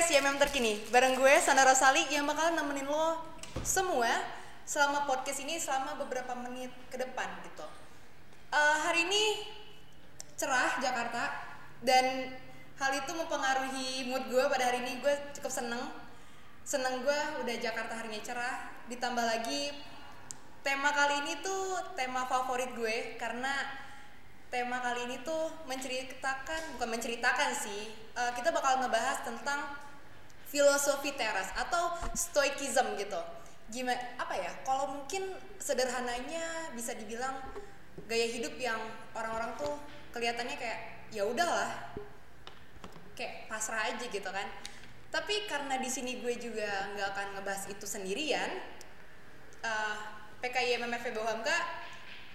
podcast YMM terkini. Bareng gue Sandra Rosali yang bakalan nemenin lo semua selama podcast ini selama beberapa menit ke depan gitu. Eh, hari ini cerah Jakarta dan hal itu mempengaruhi mood gue pada hari ini. Gue cukup seneng. Seneng gue udah Jakarta harinya cerah. Ditambah lagi tema kali ini tuh tema favorit gue karena tema kali ini tuh menceritakan bukan menceritakan sih uh, kita bakal ngebahas tentang filosofi teras atau stoikism gitu. Gimana apa ya? Kalau mungkin sederhananya bisa dibilang gaya hidup yang orang-orang tuh kelihatannya kayak ya udahlah kayak pasrah aja gitu kan. Tapi karena di sini gue juga nggak akan ngebahas itu sendirian uh, PKI MMFB Hamka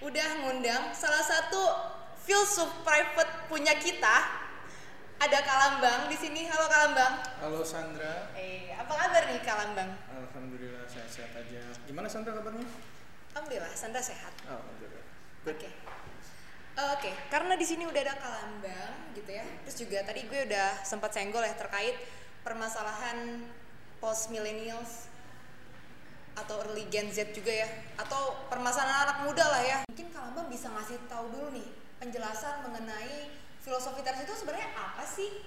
udah ngundang salah satu filsuf private punya kita ada Kalambang di sini. Halo Kalambang. Halo Sandra. Eh, apa kabar nih Kalambang? Alhamdulillah sehat-sehat aja. Gimana Sandra kabarnya? Alhamdulillah, Sandra sehat. Oh, alhamdulillah. Oke. Okay. Uh, Oke, okay. karena di sini udah ada Kalambang gitu ya. Terus juga tadi gue udah sempat senggol ya terkait permasalahan post millennials atau early Gen Z juga ya atau permasalahan anak muda lah ya mungkin Kalambang bisa ngasih tahu dulu nih penjelasan mengenai filosofi teras itu sebenarnya apa sih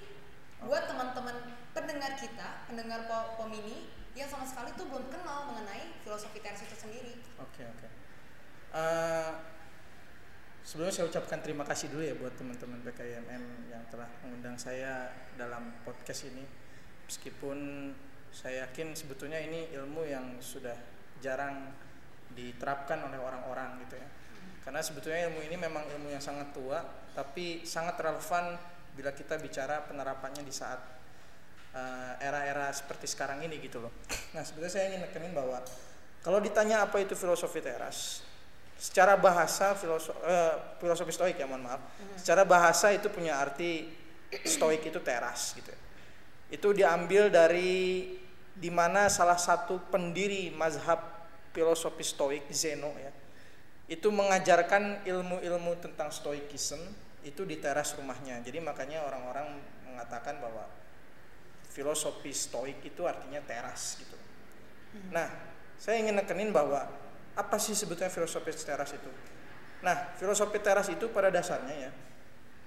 buat teman-teman pendengar kita, pendengar pom ini yang sama sekali tuh belum kenal mengenai filosofi teras itu sendiri. Oke okay, oke. Okay. Uh, eh, sebelumnya saya ucapkan terima kasih dulu ya buat teman-teman BKIMM yang telah mengundang saya dalam podcast ini. Meskipun saya yakin sebetulnya ini ilmu yang sudah jarang diterapkan oleh orang-orang gitu ya karena sebetulnya ilmu ini memang ilmu yang sangat tua tapi sangat relevan bila kita bicara penerapannya di saat uh, era-era seperti sekarang ini gitu loh. Nah sebetulnya saya ingin nekenin bahwa kalau ditanya apa itu filosofi teras secara bahasa filosofi, uh, eh, filosofi stoik ya mohon maaf. Mm-hmm. secara bahasa itu punya arti stoik itu teras gitu. Itu diambil dari di mana salah satu pendiri mazhab filosofi stoik Zeno ya itu mengajarkan ilmu-ilmu tentang stoikism itu di teras rumahnya. Jadi makanya orang-orang mengatakan bahwa filosofi stoik itu artinya teras gitu. Hmm. Nah, saya ingin nekenin bahwa apa sih sebetulnya filosofi teras itu? Nah, filosofi teras itu pada dasarnya ya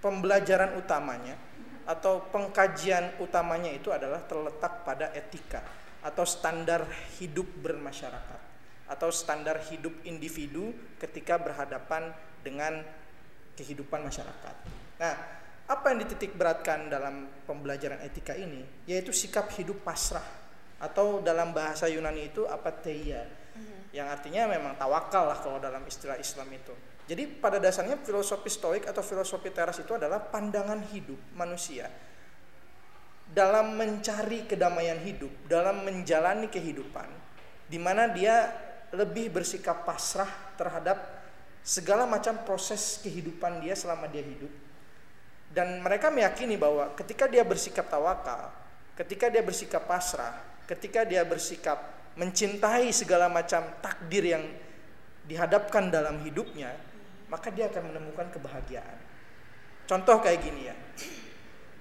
pembelajaran utamanya atau pengkajian utamanya itu adalah terletak pada etika atau standar hidup bermasyarakat atau standar hidup individu ketika berhadapan dengan kehidupan masyarakat. Nah, apa yang dititik beratkan dalam pembelajaran etika ini yaitu sikap hidup pasrah atau dalam bahasa Yunani itu apatheia mm-hmm. yang artinya memang tawakal lah kalau dalam istilah Islam itu. Jadi pada dasarnya filosofi stoik atau filosofi teras itu adalah pandangan hidup manusia dalam mencari kedamaian hidup, dalam menjalani kehidupan di mana dia lebih bersikap pasrah terhadap segala macam proses kehidupan dia selama dia hidup. Dan mereka meyakini bahwa ketika dia bersikap tawakal, ketika dia bersikap pasrah, ketika dia bersikap mencintai segala macam takdir yang dihadapkan dalam hidupnya, maka dia akan menemukan kebahagiaan. Contoh kayak gini ya.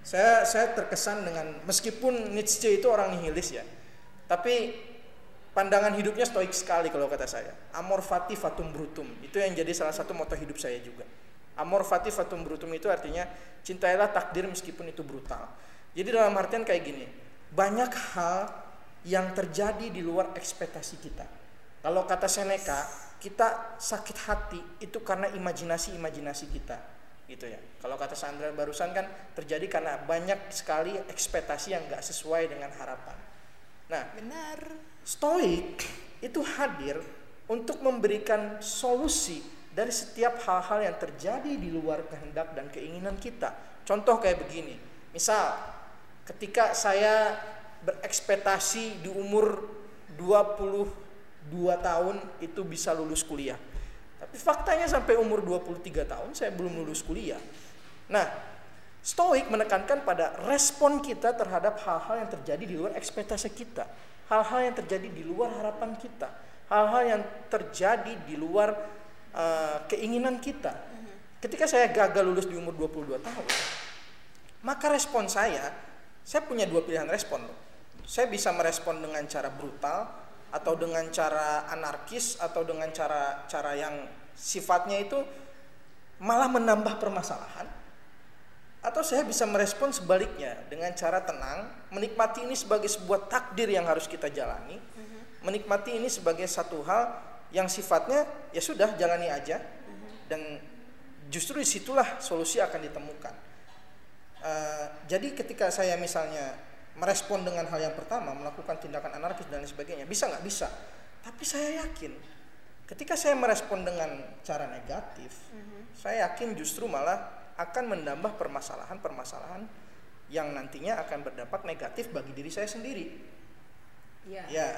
Saya saya terkesan dengan meskipun Nietzsche itu orang nihilis ya. Tapi pandangan hidupnya stoik sekali kalau kata saya. Amor fati fatum brutum. Itu yang jadi salah satu moto hidup saya juga. Amor fati fatum brutum itu artinya cintailah takdir meskipun itu brutal. Jadi dalam artian kayak gini, banyak hal yang terjadi di luar ekspektasi kita. Kalau kata Seneca, kita sakit hati itu karena imajinasi-imajinasi kita gitu ya. Kalau kata Sandra barusan kan terjadi karena banyak sekali ekspektasi yang gak sesuai dengan harapan. Nah, benar Stoik itu hadir untuk memberikan solusi dari setiap hal-hal yang terjadi di luar kehendak dan keinginan kita. Contoh kayak begini. Misal ketika saya berekspektasi di umur 22 tahun itu bisa lulus kuliah. Tapi faktanya sampai umur 23 tahun saya belum lulus kuliah. Nah, Stoik menekankan pada respon kita terhadap hal-hal yang terjadi di luar ekspektasi kita hal-hal yang terjadi di luar harapan kita, hal-hal yang terjadi di luar uh, keinginan kita. Ketika saya gagal lulus di umur 22 tahun, maka respon saya saya punya dua pilihan respon loh. Saya bisa merespon dengan cara brutal atau dengan cara anarkis atau dengan cara cara yang sifatnya itu malah menambah permasalahan atau saya bisa merespon sebaliknya dengan cara tenang menikmati ini sebagai sebuah takdir yang harus kita jalani menikmati ini sebagai satu hal yang sifatnya ya sudah jalani aja. Dan justru di situlah solusi akan ditemukan. Uh, jadi ketika saya misalnya merespon dengan hal yang pertama melakukan tindakan anarkis dan lain sebagainya bisa nggak? Bisa. Tapi saya yakin ketika saya merespon dengan cara negatif saya yakin justru malah akan menambah permasalahan-permasalahan yang nantinya akan berdampak negatif bagi diri saya sendiri. Iya. ya.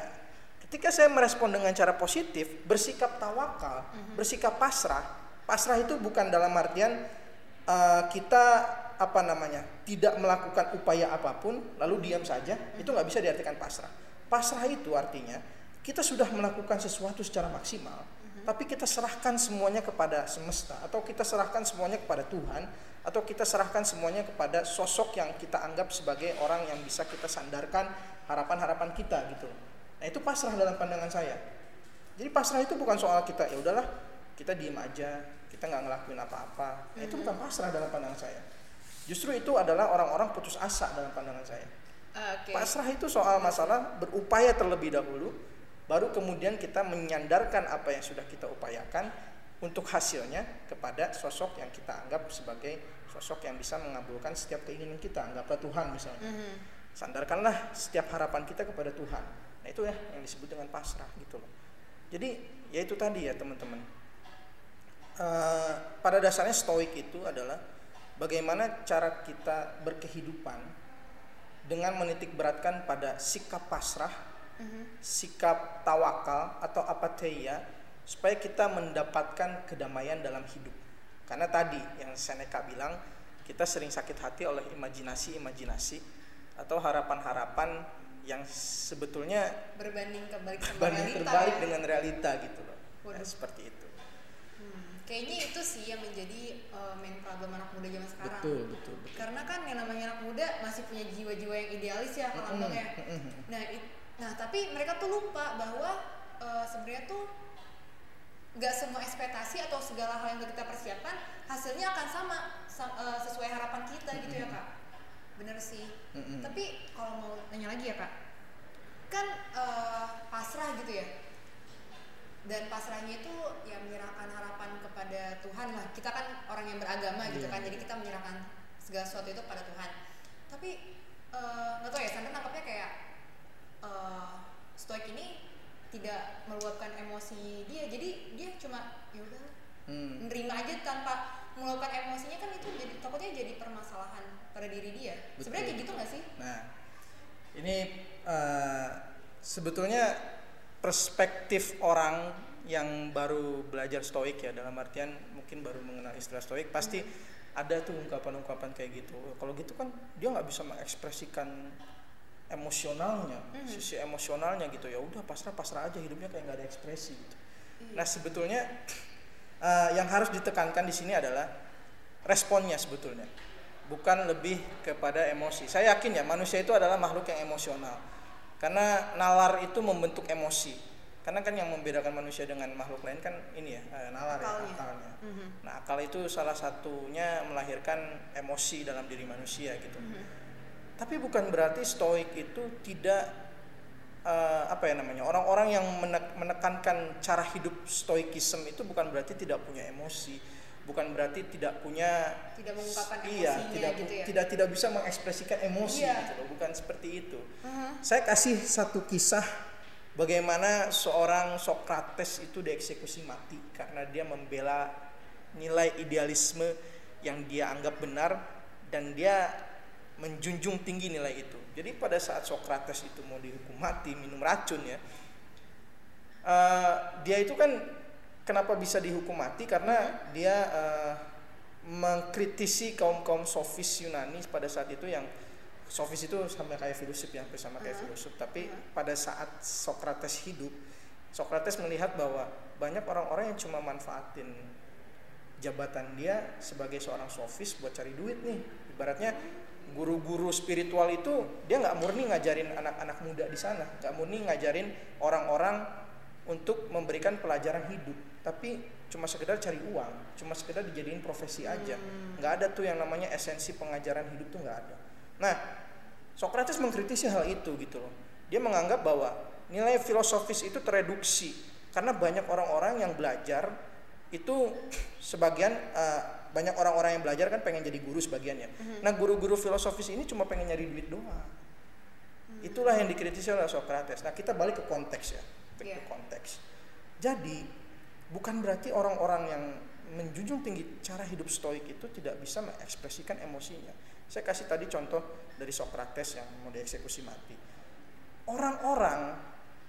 Ketika saya merespon dengan cara positif bersikap tawakal bersikap pasrah pasrah itu bukan dalam artian uh, kita apa namanya tidak melakukan upaya apa pun lalu diam saja itu nggak bisa diartikan pasrah. Pasrah itu artinya kita sudah melakukan sesuatu secara maksimal tapi kita serahkan semuanya kepada semesta atau kita serahkan semuanya kepada Tuhan atau kita serahkan semuanya kepada sosok yang kita anggap sebagai orang yang bisa kita sandarkan harapan-harapan kita gitu. Nah itu pasrah dalam pandangan saya. Jadi pasrah itu bukan soal kita ya udahlah kita diem aja kita nggak ngelakuin apa-apa. Nah, itu bukan pasrah dalam pandangan saya. Justru itu adalah orang-orang putus asa dalam pandangan saya. Oke. pasrah itu soal masalah berupaya terlebih dahulu baru kemudian kita menyandarkan apa yang sudah kita upayakan untuk hasilnya kepada sosok yang kita anggap sebagai sosok yang bisa mengabulkan setiap keinginan kita anggaplah Tuhan misalnya Mhm. sandarkanlah setiap harapan kita kepada Tuhan. Nah itu ya yang disebut dengan pasrah gitu loh. Jadi ya itu tadi ya teman-teman. Eh, pada dasarnya stoik itu adalah bagaimana cara kita berkehidupan dengan menitik beratkan pada sikap pasrah, sikap tawakal atau apatheia supaya kita mendapatkan kedamaian dalam hidup. Karena tadi yang Seneca bilang kita sering sakit hati oleh imajinasi-imajinasi atau harapan-harapan yang sebetulnya berbanding kebalik sama banding realita terbalik ya. dengan realita gitu loh. Waduh. seperti itu. Hmm, kayaknya itu sih yang menjadi uh, main problem anak muda zaman sekarang Betul, betul, betul. karena kan yang namanya anak muda masih punya jiwa-jiwa yang idealis ya Kang Abang ya Mm-mm. nah it- nah tapi mereka tuh lupa bahwa uh, sebenarnya tuh nggak semua ekspektasi atau segala hal yang udah kita persiapkan hasilnya akan sama sa- uh, sesuai harapan kita gitu ya kak. Bener sih. Mm-mm. tapi kalau mau nanya lagi ya kak. Kan uh, pasrah gitu ya. Dan pasrahnya itu ya menyerahkan harapan kepada Tuhan lah. Kita kan orang yang beragama gitu Iya. kan jadi kita menyerahkan segala sesuatu itu pada Tuhan. Tapi eh, nggak tahu ya Sandra nangkapnya kayak eh, stoik ini tidak meluapkan emosi dia. Jadi dia cuma ya udah Hmm. menerima aja tanpa meluapkan emosinya. Kan itu jadi takutnya jadi permasalahan pada diri dia. Sebenarnya kayak gitu nggak sih? Nah, ini eh, sebetulnya perspektif orang yang baru belajar stoik ya dalam artian mungkin baru mengenal istilah stoik pasti ada tuh ungkapan-ungkapan kayak gitu. Kalau gitu kan dia nggak bisa mengekspresikan emosionalnya, Mhm. sisi emosionalnya gitu ya udah pasrah-pasrah aja hidupnya kayak nggak ada ekspresi gitu. Iya. Nah sebetulnya eh, yang harus ditekankan di sini adalah responnya sebetulnya, bukan lebih kepada emosi. Saya yakin ya manusia itu adalah makhluk yang emosional, karena nalar itu membentuk emosi. Karena kan yang membedakan manusia dengan makhluk lain kan ini ya eh, nalar Akalnya. ya akalnya. Mhm. Nah akal itu salah satunya melahirkan emosi dalam diri manusia gitu. Mhm. Tapi bukan berarti stoik itu tidak eh, apa ya namanya orang-orang yang menek- menekankan cara hidup stoikism itu bukan berarti tidak punya emosi, bukan berarti tidak punya tidak mengungkapkan iya emosinya tidak gitu ya tidak tidak bisa mengekspresikan emosi Iya. gitu loh, bukan seperti itu. Mhm. Saya kasih satu kisah bagaimana seorang Sokrates itu dieksekusi mati karena dia membela nilai idealisme yang dia anggap benar dan dia menjunjung tinggi nilai itu. Jadi pada saat Sokrates itu mau dihukum mati minum racun ya, eh, dia itu kan kenapa bisa dihukum mati karena dia eh, mengkritisi kaum kaum sofis Yunani pada saat itu yang sofis itu sama kayak filosof ya hampir sama kayak Uh-huh. filosof tapi Uh-huh. pada saat Sokrates hidup Sokrates melihat bahwa banyak orang-orang yang cuma manfaatin jabatan dia sebagai seorang sofis buat cari duit nih ibaratnya guru-guru spiritual itu dia nggak murni ngajarin anak-anak muda di sana, nggak murni ngajarin orang-orang untuk memberikan pelajaran hidup, tapi cuma sekedar cari uang, cuma sekedar dijadiin profesi aja, nggak ada tuh yang namanya esensi pengajaran hidup tuh nggak ada. Nah, Socrates mengkritisi hal itu gitu loh. Dia menganggap bahwa nilai filosofis itu tereduksi karena banyak orang-orang yang belajar itu sebagian uh, banyak orang-orang yang belajar kan pengen jadi guru sebagiannya. Mm-hmm. Nah guru-guru filosofis ini cuma pengen nyari duit doang. Mm-hmm. Itulah yang dikritisi oleh Socrates. Nah kita balik ke konteks ya, ke yeah. konteks. Jadi bukan berarti orang-orang yang menjunjung tinggi cara hidup stoik itu tidak bisa mengekspresikan emosinya. Saya kasih tadi contoh dari Socrates yang mau dieksekusi mati. Orang-orang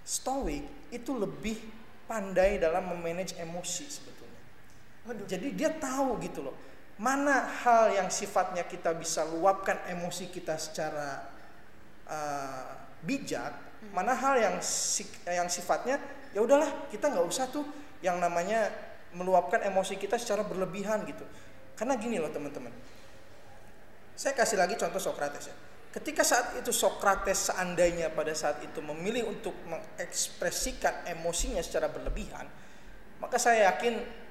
stoik itu lebih pandai dalam memanage emosi sebetulnya Waduh. Jadi dia tahu gitu loh. Mana hal yang sifatnya kita bisa luapkan emosi kita secara uh, bijak, hmm. mana hal yang yang sifatnya ya udahlah kita nggak usah tuh yang namanya meluapkan emosi kita secara berlebihan gitu. Karena gini loh teman-teman. Saya kasih lagi contoh Socrates ya. Ketika saat itu Socrates seandainya pada saat itu memilih untuk mengekspresikan emosinya secara berlebihan, maka saya yakin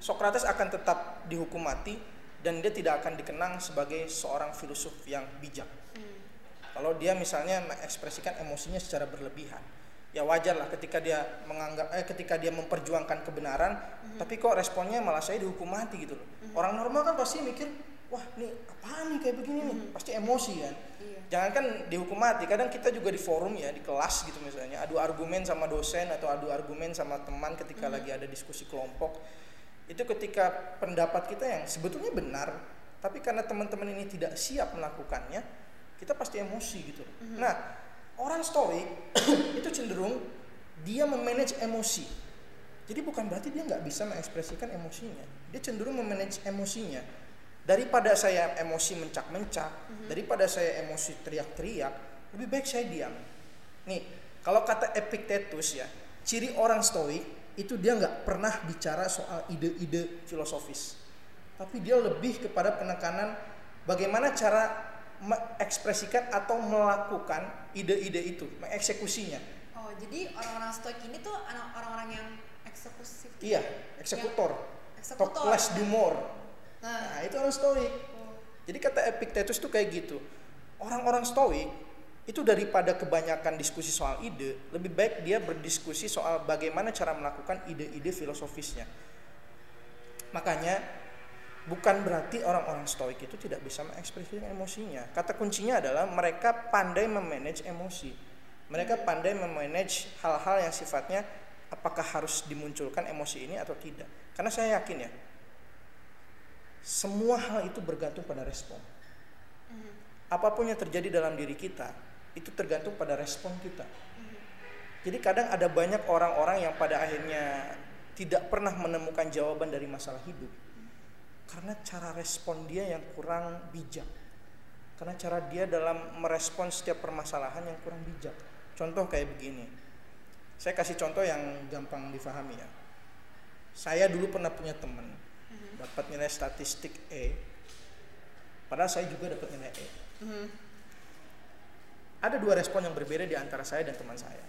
Socrates akan tetap dihukum mati dan dia tidak akan dikenang sebagai seorang filosof yang bijak. Hmm. Kalau dia misalnya mengekspresikan emosinya secara berlebihan, ya wajar lah ketika dia menganggap eh ketika dia memperjuangkan kebenaran, hmm. tapi kok responnya malah saya dihukum mati gitu loh. Hmm. Orang normal kan pasti mikir, wah ini apa nih kayak begini nih, hmm. pasti emosi kan. Iya. Jangan kan dihukum mati, kadang kita juga di forum ya di kelas gitu misalnya, adu argumen sama dosen atau adu argumen sama teman ketika hmm. lagi ada diskusi kelompok itu ketika pendapat kita yang sebetulnya benar tapi karena teman-teman ini tidak siap melakukannya kita pasti emosi gitu. Mm-hmm. nah orang stoik itu cenderung dia memanage emosi. Jadi bukan berarti dia nggak bisa mengekspresikan emosinya. Dia cenderung memanage emosinya. Daripada saya emosi mencak-mencak mm-hmm. daripada saya emosi teriak-teriak lebih baik saya diam. Nih kalau kata Epictetus ya ciri orang stoik itu dia nggak pernah bicara soal ide-ide filosofis. Tapi dia lebih kepada penekanan bagaimana cara mengekspresikan atau melakukan ide-ide itu mengeksekusinya. Oh jadi orang-orang stoik ini tuh orang-orang yang eksekutif iya eksekutor. Top class do more. Nah. nah itu orang stoik. Oh. jadi kata Epictetus tuh kayak gitu. Orang-orang stoik itu daripada kebanyakan diskusi soal ide, lebih baik dia berdiskusi soal bagaimana cara melakukan ide-ide filosofisnya. Makanya bukan berarti orang-orang stoik itu tidak bisa mengekspresikan emosinya. Kata kuncinya adalah mereka pandai memanage emosi. Mereka pandai memanage hal-hal yang sifatnya apakah harus dimunculkan emosi ini atau tidak. Karena saya yakin ya, semua hal itu bergantung pada respon. Mhm. Apa pun yang terjadi dalam diri kita, itu tergantung pada respon kita. Jadi kadang ada banyak orang-orang yang pada akhirnya tidak pernah menemukan jawaban dari masalah hidup karena cara respon dia yang kurang bijak. Karena cara dia dalam merespon setiap permasalahan yang kurang bijak. Contoh kayak begini. Saya kasih contoh yang gampang difahami ya. Saya dulu pernah punya teman dapat nilai statistik E. Padahal saya juga dapat nilai E ada dua respon yang berbeda di antara saya dan teman saya.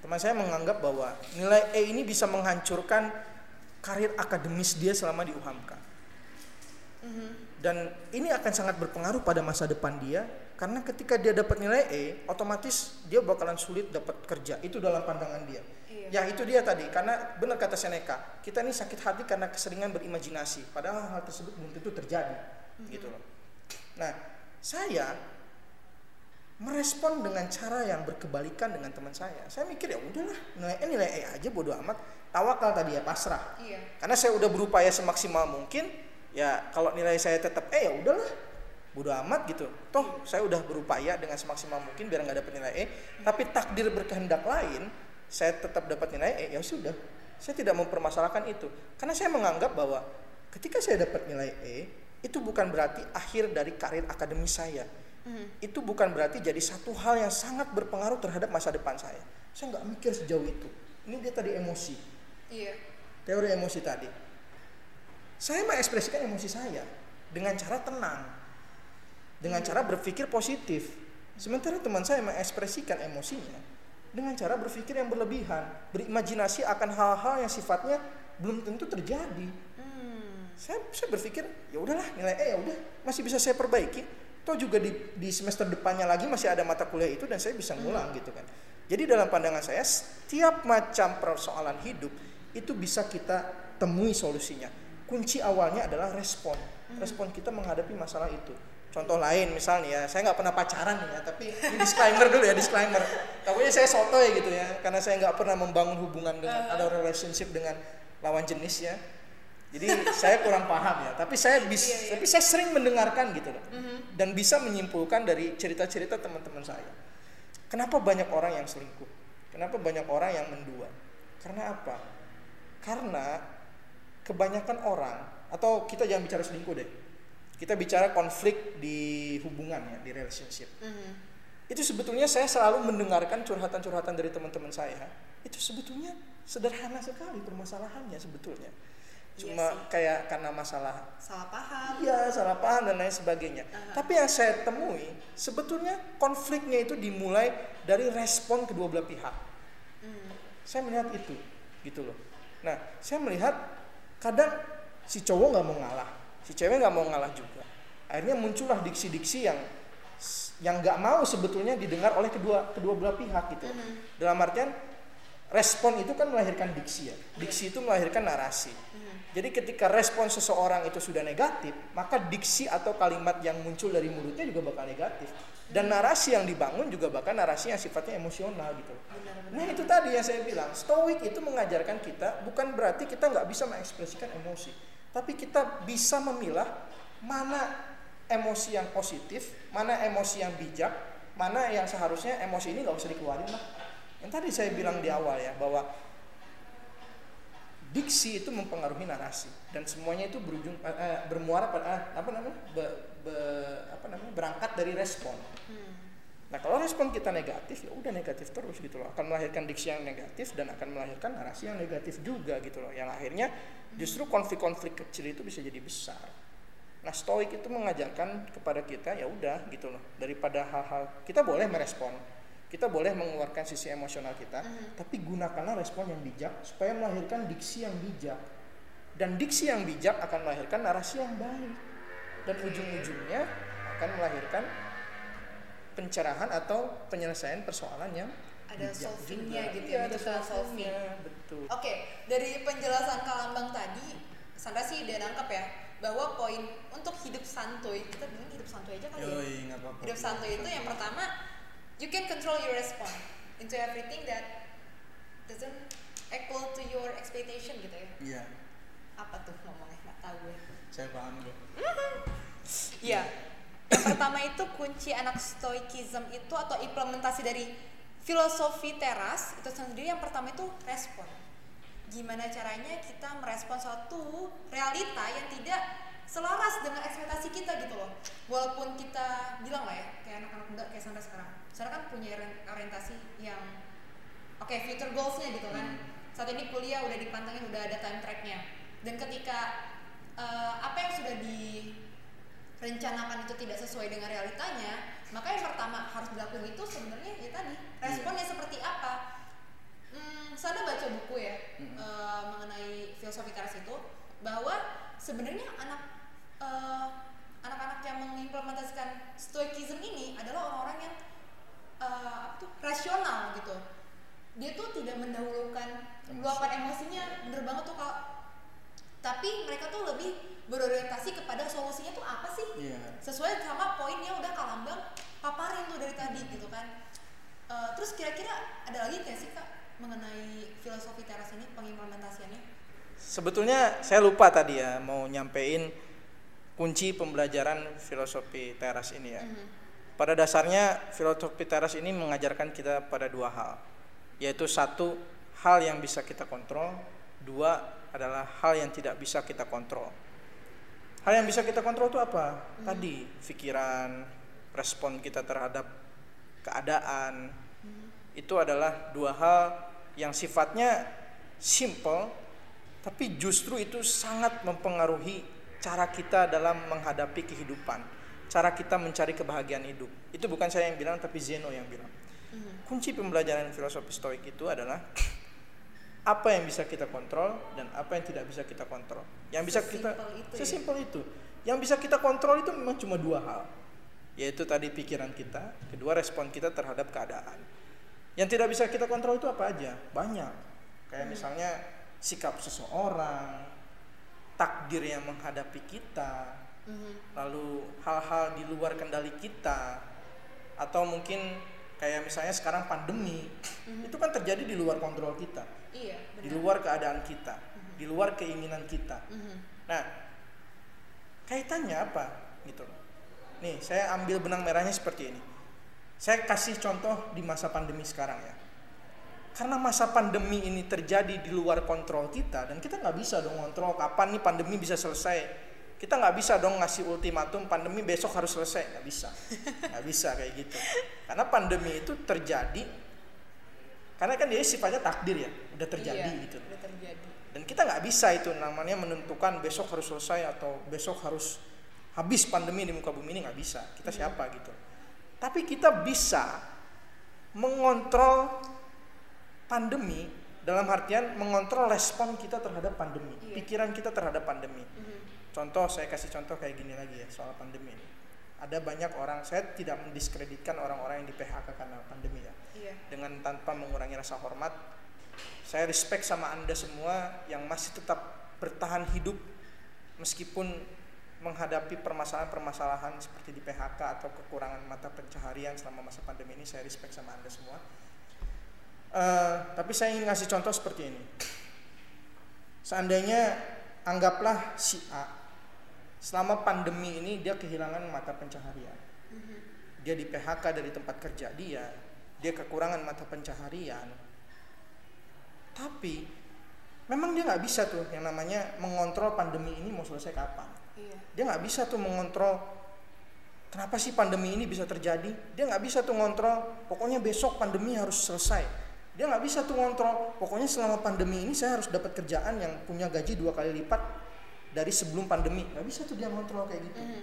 Teman saya menganggap bahwa nilai E ini bisa menghancurkan karir akademis dia selama di UHAMKA. Mm-hmm. Dan ini akan sangat berpengaruh pada masa depan dia karena ketika dia dapat nilai E, otomatis dia bakalan sulit dapat kerja. Itu dalam pandangan dia. Iya. Ya itu dia tadi karena benar kata Seneca, kita ini sakit hati karena keseringan berimajinasi. Padahal hal tersebut belum tentu terjadi, mm-hmm. gitu loh. Nah, saya merespon dengan cara yang berkebalikan dengan teman saya. Saya mikir ya udahlah nilai E nilai E aja bodoh amat. Tawakal tadi ya pasrah. Iya. Karena saya udah berupaya semaksimal mungkin. Ya kalau nilai saya tetap E ya udahlah bodoh amat gitu. Toh saya udah berupaya dengan semaksimal mungkin biar nggak dapat nilai E. Tapi takdir berkehendak lain, saya tetap dapat nilai E ya sudah. Saya tidak mempermasalahkan itu. Karena saya menganggap bahwa ketika saya dapat nilai E itu bukan berarti akhir dari karir akademis saya hmm. itu bukan berarti jadi satu hal yang sangat berpengaruh terhadap masa depan saya. Saya nggak mikir sejauh itu. Ini dia tadi emosi. Iya. Teori emosi tadi. Saya mengekspresikan emosi saya dengan cara tenang. dengan cara berpikir positif. Sementara teman saya mengekspresikan emosinya dengan cara berpikir yang berlebihan, berimajinasi akan hal-hal yang sifatnya belum tentu terjadi. Hmm. Saya saya berpikir ya udahlah nilai E ya udah masih bisa saya perbaiki. Toh juga di, di semester depannya lagi masih ada mata kuliah itu dan saya bisa ngulang gitu kan. Jadi dalam pandangan saya setiap macam persoalan hidup itu bisa kita temui solusinya. Kunci awalnya adalah respon. Respon kita menghadapi masalah itu. Contoh lain misalnya ya, saya nggak pernah pacaran ya, tapi ini disclaimer dulu ya disclaimer. Takutnya saya soto ya gitu ya, karena saya nggak pernah membangun hubungan dengan ada relationship dengan lawan jenis ya. Jadi saya kurang paham ya, tapi saya bisa, Iya, iya. tapi saya sering mendengarkan gitu loh, dan bisa menyimpulkan dari cerita-cerita teman-teman saya. Kenapa banyak orang yang selingkuh? Kenapa banyak orang yang mendua? Karena apa? Karena kebanyakan orang atau kita jangan bicara selingkuh deh. Kita bicara konflik di hubungan ya, di relationship. Mhm. Itu sebetulnya saya selalu mendengarkan curhatan-curhatan dari teman-teman saya. Itu sebetulnya sederhana sekali permasalahannya sebetulnya. Iya Cuma sih. kayak karena masalah Salah paham. Iya, salah paham dan lain sebagainya. Aha. Tapi yang saya temui, sebetulnya konfliknya itu dimulai dari respon kedua belah pihak. Hmm. Saya melihat itu, gitu loh. Nah, saya melihat kadang si cowok nggak mau ngalah, si cewek nggak mau ngalah juga. Akhirnya muncullah diksi-diksi yang yang nggak mau sebetulnya didengar oleh kedua kedua belah pihak gitu. Mhm. Dalam artian respon itu kan melahirkan diksi ya. Diksi itu melahirkan narasi. Jadi ketika respon seseorang itu sudah negatif, maka diksi atau kalimat yang muncul dari mulutnya juga bakal negatif. Dan narasi yang dibangun juga bahkan narasi yang sifatnya emosional gitu. Nah itu tadi yang saya bilang, stoik itu mengajarkan kita bukan berarti kita nggak bisa mengekspresikan emosi, tapi kita bisa memilah mana emosi yang positif, mana emosi yang bijak, mana yang seharusnya emosi ini nggak usah dikeluarin lah. Yang tadi saya bilang di awal ya bahwa diksi itu mempengaruhi narasi dan semuanya itu berujung eh, bermuara pada eh, apa namanya be- be- apa namanya berangkat dari respon. Hmm. Nah kalau respon kita negatif ya udah negatif terus gitu loh akan melahirkan diksi yang negatif dan akan melahirkan narasi yang negatif juga gitu loh yang akhirnya justru konflik-konflik kecil itu bisa jadi besar. Nah stoik itu mengajarkan kepada kita ya udah gitu loh daripada hal-hal kita boleh merespon kita boleh mengeluarkan sisi emosional kita Mhm. tapi gunakanlah respon yang bijak supaya melahirkan diksi yang bijak dan diksi yang bijak akan melahirkan narasi yang baik dan ujung-ujungnya akan melahirkan pencerahan atau penyelesaian persoalan yang Ada bijak solvingnya juga. gitu Iya, ya, ada bentuk solving. betul Oke, dari penjelasan Kalambang tadi, Sandra sih udah nangkep ya bahwa poin untuk hidup santuy, kita bilang hidup santuy aja kali ya. Yoi, nggak apa-apa. Hidup santuy itu yang pertama, you can control your response into everything that doesn't equal to your expectation gitu ya. Iya, Apa tuh ngomongnya? Nggak tahu gue. saya paham kok. Iya. Yang pertama itu kunci anak stoikism itu atau implementasi dari filosofi teras itu sendiri yang pertama itu respon. Gimana caranya kita merespon suatu realita yang tidak selaras dengan ekspektasi kita gitu loh. Walaupun kita bilang lah ya kayak anak-anak muda kayak Sandra sekarang. Sandra kan punya ori- orientasi yang oke future goalsnya gitu kan. Saat ini kuliah udah dipantengin udah ada time tracknya. Dan ketika eh, apa yang sudah di rencanakan itu tidak sesuai dengan realitanya, maka yang pertama harus dilakukan itu sebenarnya ya tadi responnya seperti apa. Hmm, saya baca buku ya Hmm. eh, mengenai filosofi teras itu bahwa sebenarnya anak eh, anak-anak yang mengimplementasikan stoikism ini adalah orang-orang yang eh, apa tuh rasional gitu. Dia tuh tidak mendahulukan luapan emosinya, bener banget tuh kalau tapi mereka tuh lebih berorientasi kepada solusinya tuh apa sih Iya. sesuai sama poin yang udah kalambang paparin tuh dari tadi gitu kan Eh, terus kira-kira ada lagi nggak sih kak mengenai filosofi teras ini pengimplementasiannya Sebetulnya saya lupa tadi ya mau nyampein kunci pembelajaran filosofi teras ini ya. Mhm. Pada dasarnya filosofi teras ini mengajarkan kita pada dua hal, yaitu satu hal yang bisa kita kontrol, dua adalah hal yang tidak bisa kita kontrol. Hal yang bisa kita kontrol itu apa? Tadi pikiran, respon kita terhadap keadaan. Itu adalah dua hal yang sifatnya simple, tapi justru itu sangat mempengaruhi cara kita dalam menghadapi kehidupan. cara kita mencari kebahagiaan hidup. Itu bukan saya yang bilang tapi Zeno yang bilang. Kunci pembelajaran filosofi stoik itu adalah apa yang bisa kita kontrol dan apa yang tidak bisa kita kontrol. Yang bisa kita Sesimpel itu ya? sesimpel itu. Yang bisa kita kontrol itu memang cuma dua hal. Yaitu tadi pikiran kita, kedua respon kita terhadap keadaan. Yang tidak bisa kita kontrol itu apa aja? Banyak. Kayak misalnya sikap seseorang, takdir yang menghadapi kita, Mhm. lalu hal-hal di luar kendali kita atau mungkin kayak misalnya sekarang pandemi itu kan terjadi di luar kontrol kita. Iya, di luar keadaan kita. Di luar keinginan kita. Mhm. nah kaitannya apa? Gitu nih saya ambil benang merahnya seperti ini. Saya kasih contoh di masa pandemi sekarang ya. Karena masa pandemi ini terjadi di luar kontrol kita dan kita nggak bisa dong kontrol kapan nih pandemi bisa selesai kita nggak bisa dong ngasih ultimatum pandemi besok harus selesai. Nggak bisa. Nggak bisa kayak gitu. Karena pandemi itu terjadi karena kan dia sifatnya takdir ya udah terjadi Iya, gitu. Udah terjadi. dan kita nggak bisa itu namanya menentukan besok harus selesai atau besok harus habis pandemi di muka bumi ini nggak bisa. Kita siapa gitu. Tapi kita bisa mengontrol pandemi dalam artian mengontrol respon kita terhadap pandemi Iya. pikiran kita terhadap pandemi. Mhm. Contoh saya kasih contoh kayak gini lagi ya soal pandemi ini ada banyak orang saya tidak mendiskreditkan orang-orang yang di PHK karena pandemi ya Iya. dengan tanpa mengurangi rasa hormat. Saya respect sama Anda semua yang masih tetap bertahan hidup meskipun menghadapi permasalahan-permasalahan seperti di PHK atau kekurangan mata pencaharian selama masa pandemi ini. Saya respect sama Anda semua. Eh, tapi saya ingin ngasih contoh seperti ini. Seandainya anggaplah si A selama pandemi ini dia kehilangan mata pencaharian dia di PHK dari tempat kerja dia, dia kekurangan mata pencaharian. Tapi memang dia nggak bisa tuh yang namanya mengontrol pandemi ini mau selesai kapan. Iya. Dia nggak bisa tuh mengontrol kenapa sih pandemi ini bisa terjadi. Dia nggak bisa tuh ngontrol pokoknya besok pandemi harus selesai. Dia nggak bisa tuh ngontrol pokoknya selama pandemi ini saya harus dapat kerjaan yang punya gaji dua kali lipat dari sebelum pandemi. Nggak bisa tuh dia ngontrol kayak gitu. Mhm.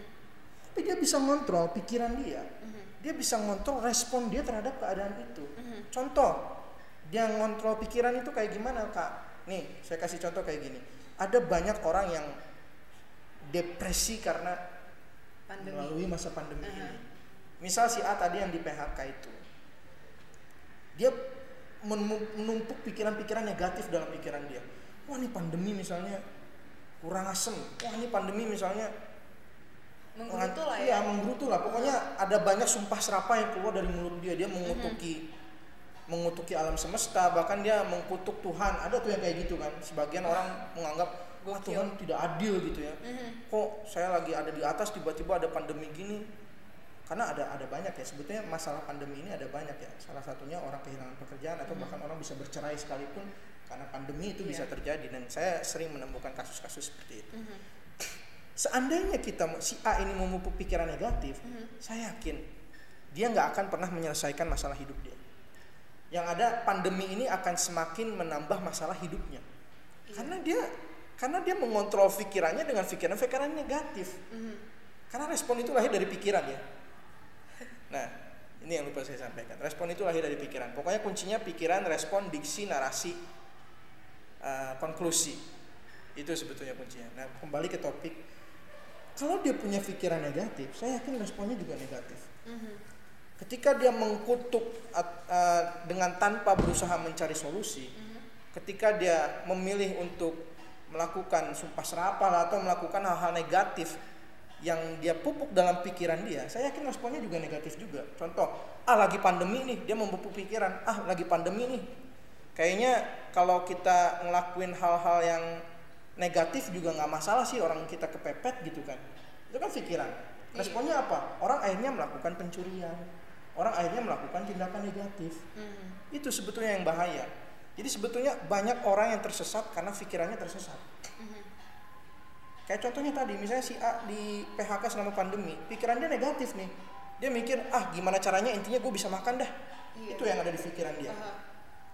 Tapi dia bisa ngontrol pikiran dia Mhm. dia bisa ngontrol respon dia terhadap keadaan itu. Mhm. Contoh, dia ngontrol pikiran itu kayak gimana kak? Nih, saya kasih contoh kayak gini. Ada banyak orang yang depresi karena Pandemi. melalui masa pandemi Aha. ini. Misal si A tadi yang di PHK itu, dia menum- menumpuk pikiran-pikiran negatif dalam pikiran dia. Wah ini pandemi misalnya kurang asem. Wah ini pandemi misalnya Menggerutu lah Iya, ya. menggerutu lah. Pokoknya ada banyak sumpah serapah yang keluar dari mulut dia. Dia mengutuki mengutuki alam semesta, bahkan dia mengkutuk Tuhan. Ada tuh yang kayak gitu kan. Sebagian orang menganggap wah. Tuhan tidak adil gitu ya. Mhm. Kok saya lagi ada di atas tiba-tiba ada pandemi gini? Karena ada ada banyak ya. Sebetulnya masalah pandemi ini ada banyak ya. Salah satunya orang kehilangan pekerjaan atau bahkan orang bisa bercerai sekalipun karena pandemi itu bisa Iya. terjadi dan saya sering menemukan kasus-kasus seperti itu. Mhm. Seandainya kita si A ini memupuk pikiran negatif, Mhm. saya yakin dia nggak akan pernah menyelesaikan masalah hidup dia. Yang ada pandemi ini akan semakin menambah masalah hidupnya. Iya. Karena dia karena dia mengontrol pikirannya dengan pikiran-pikiran negatif. Mhm. Karena respon itu lahir dari pikiran ya. Nah, ini yang lupa saya sampaikan. Respon itu lahir dari pikiran. Pokoknya kuncinya pikiran, respon, diksi, narasi, eh, konklusi. Itu sebetulnya kuncinya. Nah, kembali ke topik. Kalau dia punya pikiran negatif, saya yakin responnya juga negatif. Mhm. Ketika dia mengkutuk eh, dengan tanpa berusaha mencari solusi, Mhm. ketika dia memilih untuk melakukan sumpah serapah atau melakukan hal-hal negatif yang dia pupuk dalam pikiran dia, saya yakin responnya juga negatif juga. Contoh, ah lagi pandemi nih, dia memupuk pikiran, ah lagi pandemi nih. Kayaknya kalau kita ngelakuin hal-hal yang negatif juga nggak masalah sih orang kita kepepet gitu kan. Itu kan pikiran. Responnya apa? Orang akhirnya melakukan pencurian. Orang akhirnya melakukan tindakan negatif Mhm. itu sebetulnya yang bahaya. Jadi sebetulnya banyak orang yang tersesat karena pikirannya tersesat. Mhm. Kayak contohnya tadi, misalnya si A di PHK selama pandemi, pikiran dia negatif nih. Dia mikir, ah gimana caranya intinya gue bisa makan dah. Iya. Itu yang ada di pikiran dia. Aha.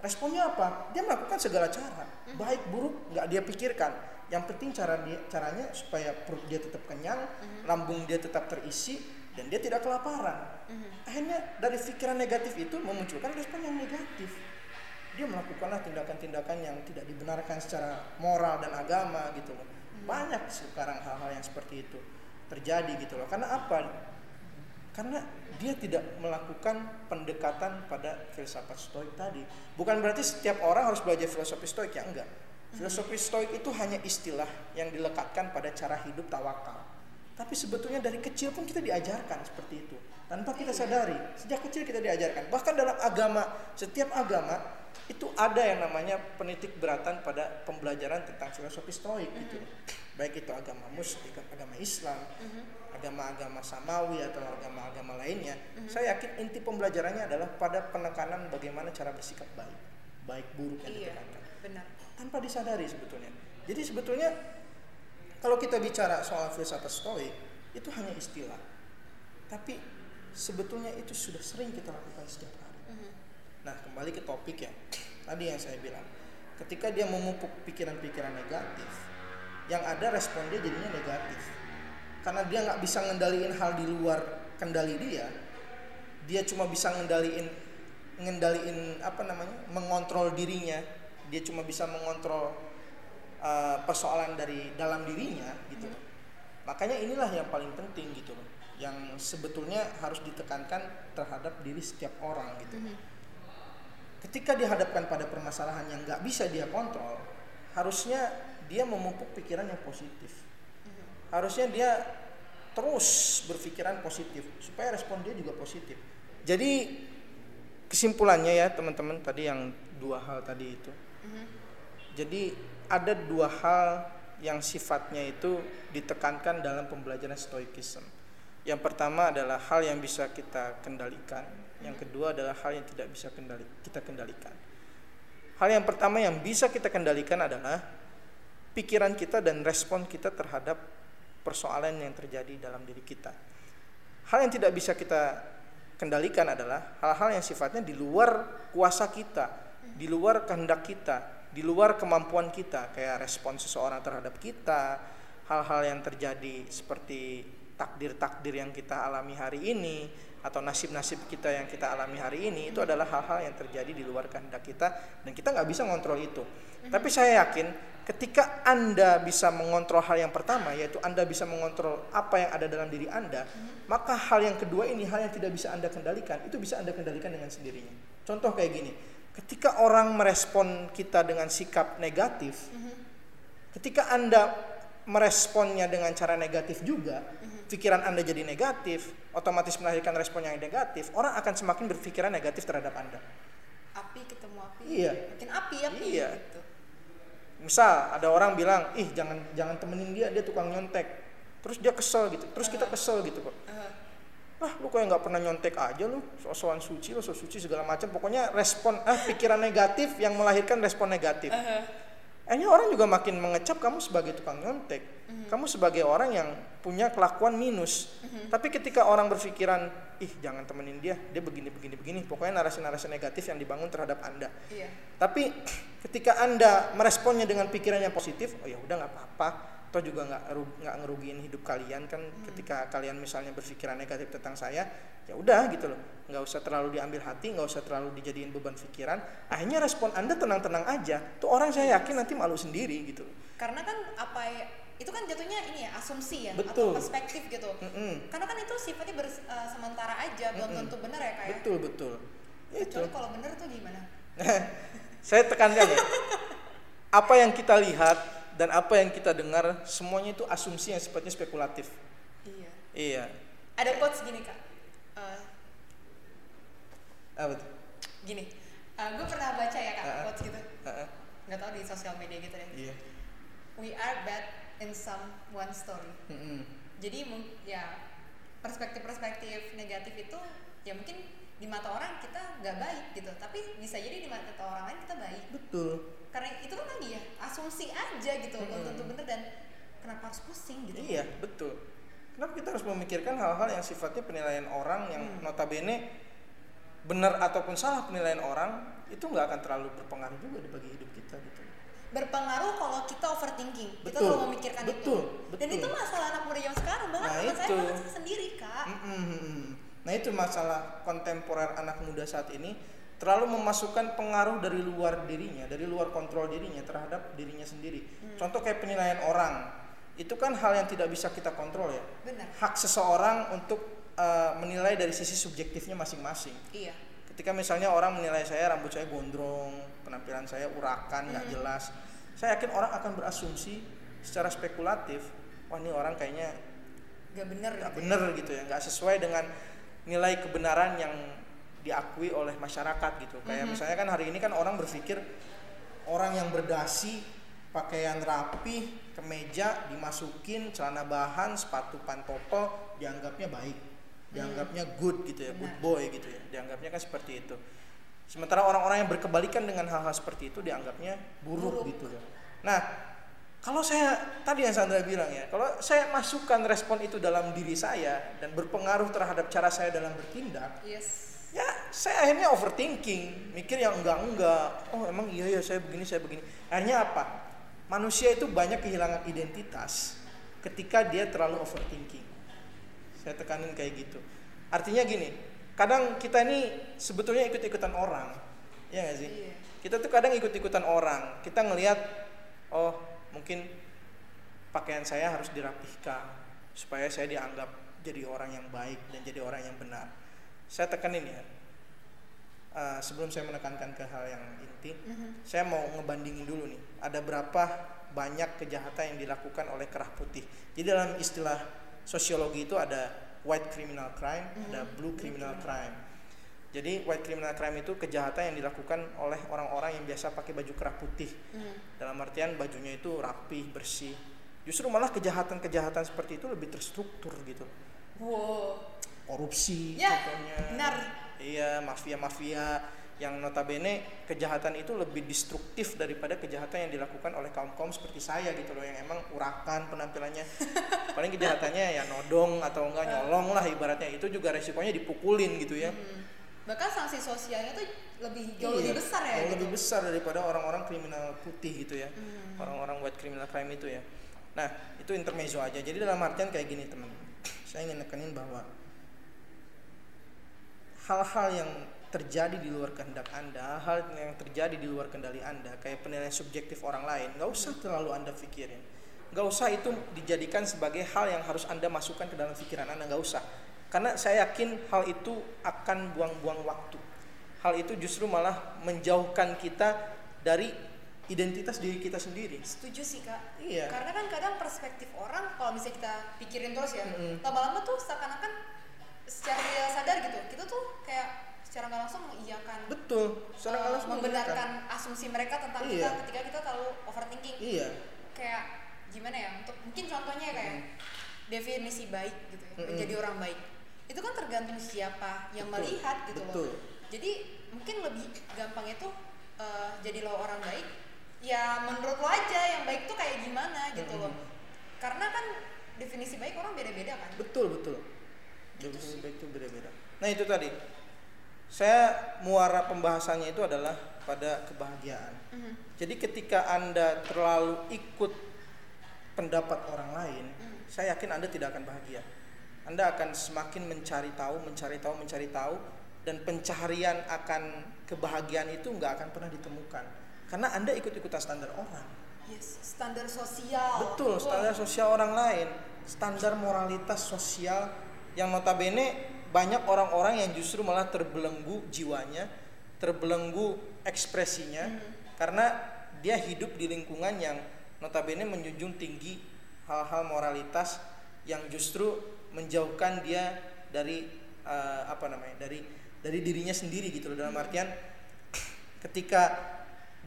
Responnya apa? Dia melakukan segala cara, baik buruk nggak dia pikirkan. Yang penting cara dia, caranya supaya perut dia tetap kenyang, lambung dia tetap terisi, dan dia tidak kelaparan. Akhirnya dari pikiran negatif itu memunculkan respon yang negatif. Dia melakukanlah tindakan-tindakan yang tidak dibenarkan secara moral dan agama gitu loh. Banyak sekarang hal-hal yang seperti itu terjadi gitu loh. Karena apa? Karena dia tidak melakukan pendekatan pada filsafat stoik tadi. Bukan berarti setiap orang harus belajar filosofi stoik ya enggak. Filosofi stoik itu hanya istilah yang dilekatkan pada cara hidup tawakal. Tapi sebetulnya dari kecil pun kita diajarkan seperti itu. Tanpa kita sadari, sejak kecil kita diajarkan. Bahkan dalam agama, setiap agama itu ada yang namanya penitik beratan pada pembelajaran tentang filosofi stoik gitu. Baik itu agama Muslim, agama Islam, agama-agama samawi atau agama-agama lainnya. Saya yakin inti pembelajarannya adalah pada penekanan bagaimana cara bersikap baik, baik buruk yang Iya, ditekankan benar. tanpa disadari sebetulnya. Jadi sebetulnya kalau kita bicara soal filsafat stoik itu hanya istilah. Tapi sebetulnya itu sudah sering kita lakukan setiap hari. Nah, kembali ke topik ya. Tadi yang saya bilang, ketika dia memupuk pikiran-pikiran negatif, yang ada respon dia jadinya negatif. Karena dia nggak bisa ngendaliin hal di luar kendali dia, dia cuma bisa ngendaliin ngendaliin apa namanya mengontrol dirinya. Dia cuma bisa mengontrol uh, persoalan dari dalam dirinya gitu. Makanya inilah yang paling penting gitu loh. Yang sebetulnya harus ditekankan terhadap diri setiap orang gitu. Ketika dihadapkan pada permasalahan yang nggak bisa dia kontrol harusnya dia memupuk pikiran yang positif harusnya dia terus berpikiran positif supaya respon dia juga positif. Jadi kesimpulannya ya teman-teman tadi yang dua hal tadi itu. Jadi ada dua hal yang sifatnya itu ditekankan dalam pembelajaran stoikism. Yang pertama adalah hal yang bisa kita kendalikan. Yang kedua adalah hal yang tidak bisa kendali, kita kendalikan. Hal yang pertama yang bisa kita kendalikan adalah pikiran kita dan respon kita terhadap persoalan yang terjadi dalam diri kita. Hal yang tidak bisa kita kendalikan adalah hal-hal yang sifatnya di luar kuasa kita, di luar kehendak kita, di luar kemampuan kita, kayak respon seseorang terhadap kita, hal-hal yang terjadi seperti takdir-takdir yang kita alami hari ini atau nasib-nasib kita yang kita alami hari ini itu adalah hal-hal yang terjadi di luar kehendak kita dan kita nggak bisa ngontrol itu. Tapi saya yakin ketika Anda bisa mengontrol hal yang pertama yaitu Anda bisa mengontrol apa yang ada dalam diri Anda, maka hal yang kedua ini hal yang tidak bisa Anda kendalikan itu bisa Anda kendalikan dengan sendirinya. Contoh kayak gini, ketika orang merespon kita dengan sikap negatif, ketika Anda meresponnya dengan cara negatif juga, pikiran Anda jadi negatif, otomatis melahirkan respon yang negatif, orang akan semakin berpikiran negatif terhadap Anda. Api ketemu api. Iya. Makin api api Iya. gitu. Misal ada orang bilang, "Ih, jangan jangan temenin dia, dia tukang nyontek." Terus dia kesel gitu. Terus kita kesel gitu kok. Eh, Ah, lu kayak nggak pernah nyontek aja lu, so-soan suci, lu so suci segala macam. Pokoknya respon ah pikiran negatif yang melahirkan respon negatif. eh, Akhirnya orang juga makin mengecap kamu sebagai tukang nyontek. Kamu sebagai orang yang punya kelakuan minus. Tapi ketika orang berpikiran, ih jangan temenin dia, dia begini begini begini. Pokoknya narasi-narasi negatif yang dibangun terhadap Anda. Iya. Tapi ketika Anda meresponnya dengan pikiran yang positif, oh ya udah nggak apa-apa. Toh juga nggak nggak ngerugiin hidup kalian kan ketika kalian misalnya berpikiran negatif tentang saya, ya udah gitu loh. Nggak usah terlalu diambil hati, nggak usah terlalu dijadiin beban pikiran. Akhirnya respon Anda tenang-tenang aja. Tuh orang saya yakin nanti malu sendiri gitu. Karena kan apa ya, itu kan jatuhnya ini ya asumsi ya Betul. atau perspektif gitu. Mm-mm. Karena kan itu sifatnya ber- eh, sementara aja, belum Mm-mm. tentu benar ya kayak. Betul betul. Ya itu. Kecuali kalau benar tuh gimana? saya tekankan ya. Apa yang kita lihat dan apa yang kita dengar semuanya itu asumsi yang sifatnya spekulatif. Iya. Iya. Ada quotes gini kak. Eh, Apa tuh? gini. gue pernah baca ya kak ah. quotes gitu. Heeh. Nggak tahu di sosial media gitu deh. Iya. We are bad in some one story. Mm-mm. Jadi mung- ya perspektif-perspektif negatif itu ya mungkin di mata orang kita nggak baik gitu, tapi bisa jadi di mata orang lain kita baik. Betul. Karena itu kan tadi ya asumsi aja gitu, belum Mm-mm. tentu bener dan kenapa harus pusing gitu? Iya, betul. Kenapa kita harus memikirkan hal-hal yang sifatnya penilaian orang yang Hmm. notabene benar ataupun salah penilaian orang itu nggak akan terlalu berpengaruh juga di bagi hidup kita gitu. berpengaruh kalau kita overthinking kita Betul, terlalu memikirkan betul, itu dan betul. itu masalah anak muda yang sekarang bahkan Nah, saya itu. bahkan saya sendiri kak Mm-mm. Nah itu masalah kontemporer anak muda saat ini terlalu memasukkan pengaruh dari luar dirinya, dari luar kontrol dirinya terhadap dirinya sendiri. Contoh kayak penilaian orang, itu kan hal yang tidak bisa kita kontrol ya. benar Hak seseorang untuk uh, menilai dari sisi subjektifnya masing-masing. iya Ketika misalnya orang menilai saya rambut saya gondrong, penampilan saya urakan, nggak jelas, saya yakin orang akan berasumsi secara spekulatif, wah ini orang kayaknya gak bener nggak gitu bener gitu ya nggak sesuai dengan nilai kebenaran yang diakui oleh masyarakat gitu. Kayak misalnya kan hari ini kan orang berpikir orang yang berdasi pakaian rapi kemeja dimasukin celana bahan sepatu pantopel dianggapnya baik. Dianggapnya good gitu ya good Benar. boy gitu ya. Dianggapnya kan seperti itu. Sementara orang-orang yang berkebalikan dengan hal-hal seperti itu dianggapnya buruk, Buruk. gitu ya. Nah kalau saya tadi yang Sandra bilang ya, kalau saya masukkan respon itu dalam diri saya dan berpengaruh terhadap cara saya dalam bertindak, yes saya akhirnya overthinking, mikir yang enggak-enggak. Oh emang iya ya saya begini saya begini. Akhirnya apa? Manusia itu banyak kehilangan identitas ketika dia terlalu overthinking. Saya tekanin kayak gitu. Artinya gini, kadang kita ini sebetulnya ikut-ikutan orang, ya nggak sih? Iya. Kita tuh kadang ikut-ikutan orang. Kita ngelihat, oh mungkin pakaian saya harus dirapihkan supaya saya dianggap jadi orang yang baik dan jadi orang yang benar. Saya tekanin ya. Eh, sebelum saya menekankan ke hal yang inti, saya mau ngebandingin dulu nih. Ada berapa banyak kejahatan yang dilakukan oleh kerah putih. Jadi dalam istilah sosiologi itu ada white criminal crime, ada blue criminal crime. Jadi white criminal crime itu kejahatan yang dilakukan oleh orang-orang yang biasa pakai baju kerah putih. Hmm. Dalam artian bajunya itu rapih, bersih. Justru malah kejahatan-kejahatan seperti itu lebih terstruktur gitu. wow Korupsi Ya, contohnya. benar. Iya, mafia-mafia yang notabene kejahatan itu lebih destruktif daripada kejahatan yang dilakukan oleh kaum-kaum seperti saya gitu loh yang emang urakan penampilannya. Paling kejahatannya ya nodong atau enggak nyolong lah ibaratnya itu juga resikonya dipukulin gitu ya. Hmm. bahkan sanksi sosialnya tuh lebih jauh Iya, lebih besar ya jauh gitu. lebih besar daripada orang-orang kriminal putih gitu ya Hmm. orang-orang white criminal crime itu ya nah itu intermezzo aja jadi dalam artian kayak gini teman saya ingin nekenin bahwa hal-hal yang terjadi di luar kehendak anda hal yang terjadi di luar kendali anda kayak penilaian subjektif orang lain nggak usah terlalu anda pikirin. Nggak usah itu dijadikan sebagai hal yang harus anda masukkan ke dalam pikiran anda nggak usah. Karena saya yakin hal itu akan buang-buang waktu. Hal itu justru malah menjauhkan kita dari identitas diri kita sendiri. Setuju sih kak. Iya. karena kan kadang perspektif orang kalau misalnya kita pikirin terus ya lama-lama tuh seakan-akan secara tidak sadar gitu kita tuh kayak secara nggak langsung mengiyakan. Betul secara nggak langsung membenarkan asumsi mereka tentang Iya. kita ketika kita terlalu overthinking. Iya. Kayak gimana ya untuk mungkin contohnya kayak definisi baik gitu ya Mm-mm. menjadi orang baik. Itu kan tergantung siapa yang Betul, melihat gitu betul. loh jadi mungkin lebih gampang itu eh, jadi lo orang baik ya menurut lo aja yang baik tuh kayak gimana gitu loh. Karena kan definisi baik orang beda-beda kan. Betul betul Itu beda-beda. Nah itu tadi. Saya muara pembahasannya itu adalah pada kebahagiaan. Mhm. jadi ketika anda terlalu ikut pendapat orang lain Mhm. saya yakin anda tidak akan bahagia. Anda akan semakin mencari tahu mencari tahu mencari tahu dan pencarian akan kebahagiaan itu nggak akan pernah ditemukan. Karena anda ikut-ikutan standar orang. Yes standar sosial. Betul, standar sosial orang lain, standar moralitas sosial yang notabene banyak orang-orang yang justru malah terbelenggu jiwanya, terbelenggu ekspresinya karena dia hidup di lingkungan yang notabene menjunjung tinggi hal-hal moralitas yang justru menjauhkan dia dari eh, apa namanya? dari dari dirinya sendiri gitu loh dalam artian ketika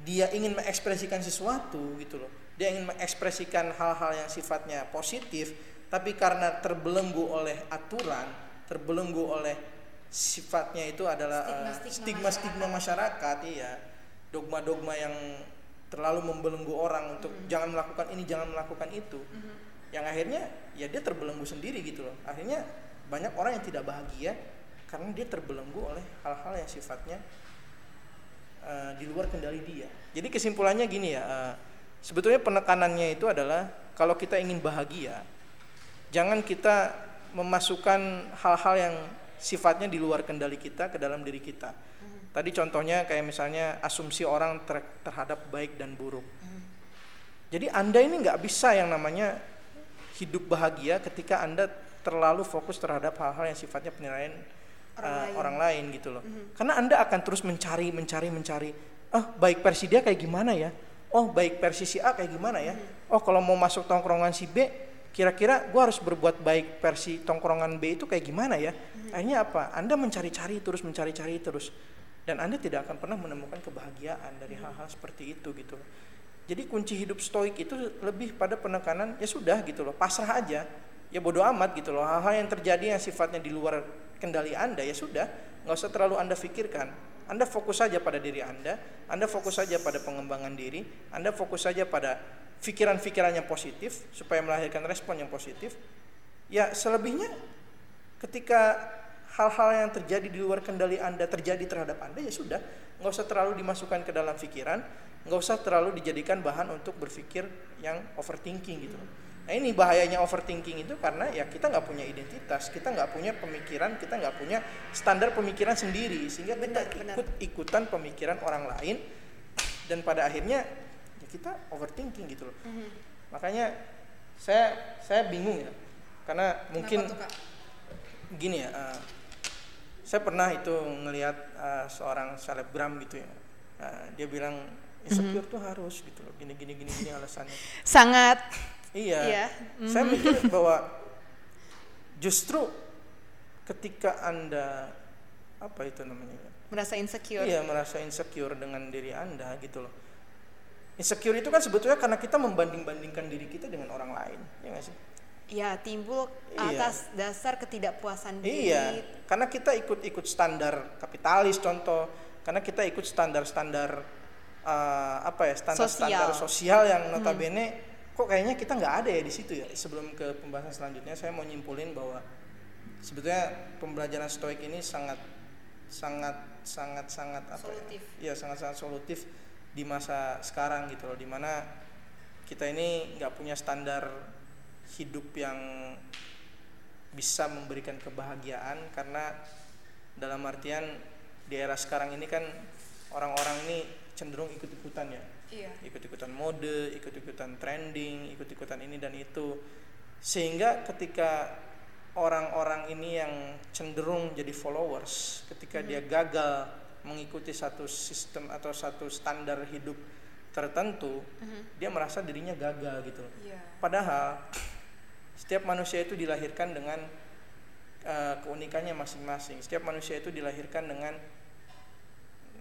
dia ingin mengekspresikan sesuatu gitu loh dia ingin mengekspresikan hal-hal yang sifatnya positif tapi karena terbelenggu oleh aturan terbelenggu oleh sifatnya itu adalah eh, Stigma-stigma stigma-stigma masyarakat. iya. Dogma-dogma yang terlalu membelenggu orang untuk jangan melakukan ini jangan melakukan itu. Mhm. yang akhirnya ya dia terbelenggu sendiri gitu loh. Akhirnya banyak orang yang tidak bahagia karena dia terbelenggu oleh hal-hal yang sifatnya eh, di luar kendali dia. Jadi kesimpulannya gini ya eh, sebetulnya penekanannya itu adalah kalau kita ingin bahagia jangan kita memasukkan hal-hal yang sifatnya di luar kendali kita ke dalam diri kita tadi contohnya kayak misalnya asumsi orang ter- terhadap baik dan buruk jadi anda ini nggak bisa yang namanya hidup bahagia ketika anda terlalu fokus terhadap hal-hal yang sifatnya penilaian Orang uh, lain. orang lain gitu loh. Karena anda akan terus mencari, mencari, mencari. Oh baik versi dia kayak gimana ya? Oh baik versi si A kayak gimana ya? Oh kalau mau masuk tongkrongan si B, kira-kira gue harus berbuat baik versi tongkrongan B itu kayak gimana ya? Akhirnya apa? Anda mencari-cari terus, mencari-cari terus, dan anda tidak akan pernah menemukan kebahagiaan dari hal-hal seperti itu gitu. Jadi kunci hidup stoik itu lebih pada penekanan ya sudah gitu loh, pasrah aja. Ya bodoh amat gitu loh. Hal-hal yang terjadi yang sifatnya di luar kendali Anda ya sudah, nggak usah terlalu Anda pikirkan. Anda fokus saja pada diri Anda, Anda fokus saja pada pengembangan diri, Anda fokus saja pada pikiran-pikiran yang positif supaya melahirkan respon yang positif. Ya selebihnya ketika hal-hal yang terjadi di luar kendali Anda terjadi terhadap Anda ya sudah, nggak usah terlalu dimasukkan ke dalam pikiran, nggak usah terlalu dijadikan bahan untuk berpikir yang overthinking gitu. Nah ini bahayanya overthinking itu karena ya kita nggak punya identitas, kita nggak punya pemikiran, kita nggak punya standar pemikiran sendiri sehingga kita Benar, benar. ikut ikutan pemikiran orang lain dan pada akhirnya ya kita overthinking gitu loh. Mhm. Makanya saya saya bingung ya. Karena mungkin tuh, gini ya eh, saya pernah itu ngelihat eh, seorang selebgram gitu ya. Eh, dia bilang insecure tuh harus gitu loh. Gini gini gini gini alasannya. Sangat. Iya. Iya. saya mikir bahwa justru ketika anda apa itu namanya merasa insecure. iya merasa insecure dengan diri anda gitu loh insecure itu kan sebetulnya karena kita membanding-bandingkan diri kita dengan orang lain ya nggak sih Ya, timbul Iya. atas dasar ketidakpuasan diri. Iya, karena kita ikut-ikut standar kapitalis contoh, karena kita ikut standar-standar eh, apa ya standar-standar Sosial. sosial yang notabene kok kayaknya kita nggak ada ya di situ ya. Sebelum ke pembahasan selanjutnya, saya mau nyimpulin bahwa sebetulnya pembelajaran stoik ini sangat sangat sangat sangat apa Solutif. ya? Iya, sangat sangat solutif di masa sekarang gitu loh, di mana kita ini nggak punya standar hidup yang bisa memberikan kebahagiaan karena dalam artian di era sekarang ini kan orang-orang ini cenderung ikut-ikutan ya Iya. ikut-ikutan mode, ikut-ikutan trending, ikut-ikutan ini dan itu. Sehingga ketika orang-orang ini yang cenderung jadi followers, ketika dia gagal mengikuti satu sistem atau satu standar hidup tertentu, dia merasa dirinya gagal gitu. Iya. Padahal setiap manusia itu dilahirkan dengan eh, keunikannya masing-masing. Setiap manusia itu dilahirkan dengan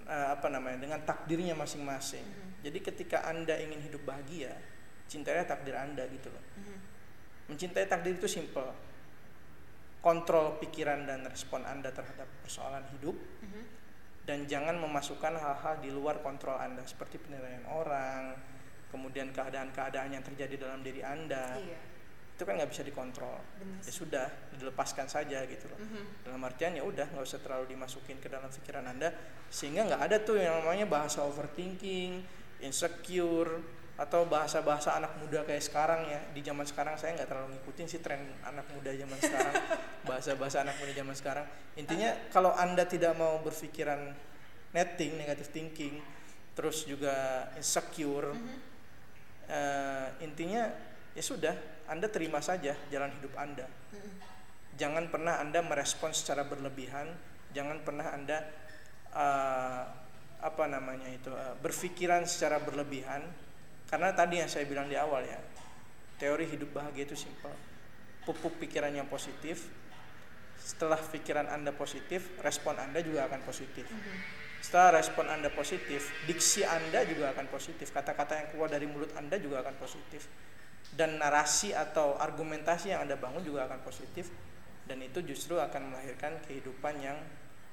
eh, apa namanya? dengan takdirnya masing-masing. Jadi ketika Anda ingin hidup bahagia, cintailah takdir Anda gitu loh. Mhm. Mencintai takdir itu simple. Kontrol pikiran dan respon Anda terhadap persoalan hidup Mhm. Dan jangan memasukkan hal-hal di luar kontrol Anda seperti penilaian orang, kemudian keadaan-keadaan yang terjadi dalam diri Anda Iya. itu kan nggak bisa dikontrol Benar ya sudah dilepaskan saja gitu loh Mhm. dalam artian ya udah nggak usah terlalu dimasukin ke dalam pikiran anda sehingga nggak ada tuh yang namanya bahasa overthinking insecure atau bahasa-bahasa anak muda kayak sekarang ya di zaman sekarang saya nggak terlalu ngikutin sih tren anak muda zaman sekarang bahasa-bahasa anak muda zaman sekarang intinya kalau anda tidak mau berpikiran netting negative thinking terus juga insecure Mhm. eh, intinya ya sudah anda terima saja jalan hidup anda Mhm. jangan pernah anda merespon secara berlebihan jangan pernah anda eh, apa namanya itu eh, berpikiran secara berlebihan karena tadi yang saya bilang di awal ya teori hidup bahagia itu simpel. Pupuk pikiran yang positif setelah pikiran anda positif respon anda juga akan positif. Setelah respon anda positif diksi anda juga akan positif kata-kata yang keluar dari mulut anda juga akan positif. Dan narasi atau argumentasi yang anda bangun juga akan positif dan itu justru akan melahirkan kehidupan yang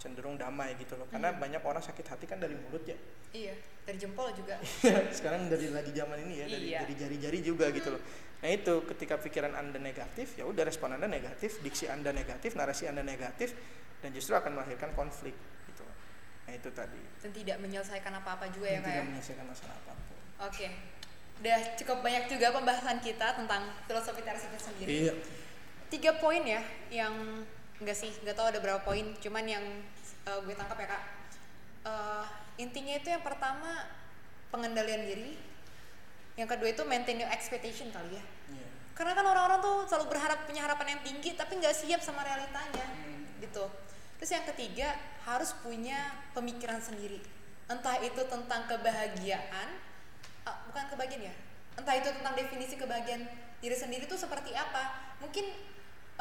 cenderung damai gitu loh karena banyak orang sakit hati kan dari mulut ya Iya. Dari jempol juga. sekarang dari lagi zaman ini ya dari Iya. dari jari-jari juga gitu loh nah itu ketika pikiran anda negatif ya udah respon anda negatif diksi anda negatif narasi anda negatif dan justru akan melahirkan konflik gitu loh. nah itu tadi Dan tidak menyelesaikan apa-apa juga ya kak ya. tidak menyelesaikan masalah apa pun Oke. udah cukup banyak juga pembahasan kita tentang filosofi teras itu sendiri. Iya. Tiga poin ya yang enggak sih, nggak tahu ada berapa poin, cuman yang uh, gue tangkap ya kak. Uh, intinya itu yang pertama pengendalian diri, yang kedua itu maintain your expectation kali ya. Iya. Karena kan orang-orang tuh selalu berharap punya harapan yang tinggi tapi nggak siap sama realitanya, gitu. Terus yang ketiga harus punya pemikiran sendiri, entah itu tentang kebahagiaan, uh, bukan kebahagiaan ya, entah itu tentang definisi kebahagiaan diri sendiri tuh seperti apa. Mungkin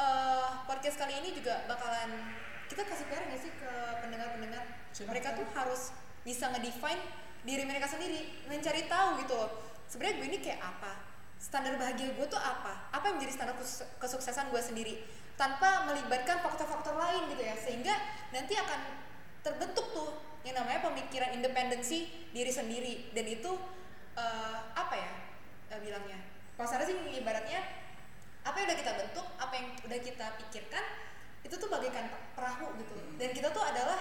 uh, podcast kali ini juga bakalan kita kasih PR nggak sih ke pendengar-pendengar? Mereka tuh harus bisa ngedefine diri mereka sendiri, mencari tahu gitu loh. Sebenarnya gue ini kayak apa? Standar bahagia gue tuh apa? Apa yang menjadi standar kes- kesuksesan gue sendiri? Tanpa melibatkan faktor-faktor lain gitu ya, sehingga nanti akan terbentuk tuh yang namanya pemikiran independensi diri sendiri dan itu eh, apa ya eh, bilangnya? Kalau saya sih ibaratnya apa yang udah kita bentuk, apa yang udah kita pikirkan itu tuh bagaikan perahu gitu. Dan kita tuh adalah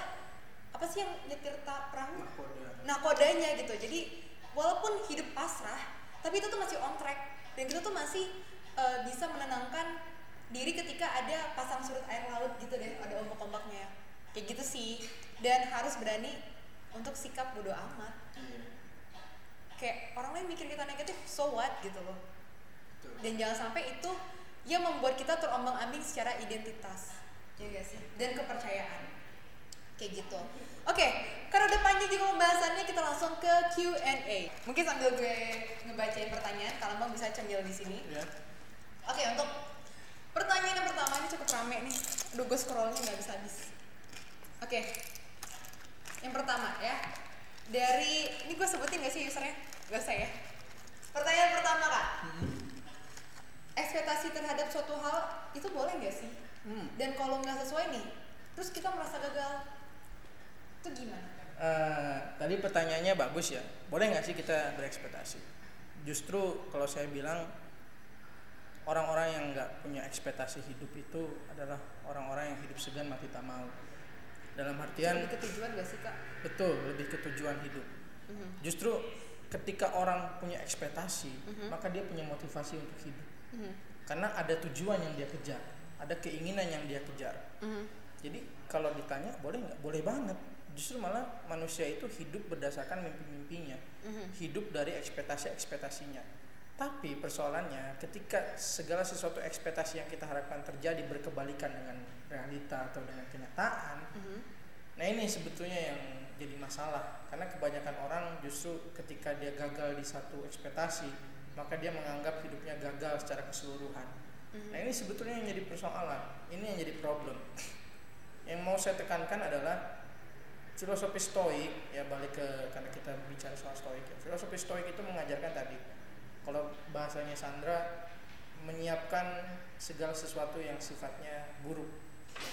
apa sih yang nyetir perahu? Nakoda. nakodanya gitu jadi walaupun hidup pasrah tapi itu tuh masih on track dan kita tuh masih uh, bisa menenangkan diri ketika ada pasang surut air laut gitu deh ada ombak-ombaknya kayak gitu sih dan harus berani untuk sikap bodo amat Iya. kayak orang lain mikir kita negatif so what gitu loh. Dan jangan sampai itu yang membuat kita terombang ambing secara identitas. Ya gak sih? Dan kepercayaan. Kayak gitu. Oke karena udah panjang juga pembahasannya kita langsung ke Q&A mungkin sambil gue ngebacain pertanyaan kalau mau bisa cemil di sini. Ya. oke untuk pertanyaan yang pertama ini cukup rame nih. Aduh gue scrollnya nggak bisa habis. Oke. Yang pertama ya. Dari ini gue sebutin gak sih usernya? Gak usah ya. Pertanyaan pertama kak ekspektasi terhadap suatu hal itu boleh nggak sih Hmm. dan kalau nggak sesuai nih terus kita merasa gagal itu gimana Eh, tadi pertanyaannya bagus ya. Boleh nggak sih kita berekspektasi? Justru kalau saya bilang orang-orang yang nggak punya ekspektasi hidup itu adalah orang-orang yang hidup segan mati tak mau. Dalam artian lebih ke tujuan gak sih kak betul lebih ke tujuan hidup. Mhm. Justru ketika orang punya ekspektasi, Mhm. maka dia punya motivasi untuk hidup. Mhm. Karena ada tujuan yang dia kejar, ada keinginan yang dia kejar. Mhm. Jadi kalau ditanya boleh nggak? Boleh banget. Justru malah manusia itu hidup berdasarkan mimpi-mimpinya, Mhm. hidup dari ekspektasi-ekspektasinya. Tapi persoalannya ketika segala sesuatu ekspektasi yang kita harapkan terjadi berkebalikan dengan realita atau dengan kenyataan, Mhm. nah ini sebetulnya yang jadi masalah. Karena kebanyakan orang justru ketika dia gagal di satu ekspektasi, maka dia menganggap hidupnya gagal secara keseluruhan. Nah ini sebetulnya yang jadi persoalan, ini yang jadi problem. Yang mau saya tekankan adalah filosofi stoik ya balik ke karena kita bicara soal stoik ya. Filosofi stoik itu mengajarkan tadi kalau bahasanya Sandra menyiapkan segala sesuatu yang sifatnya buruk.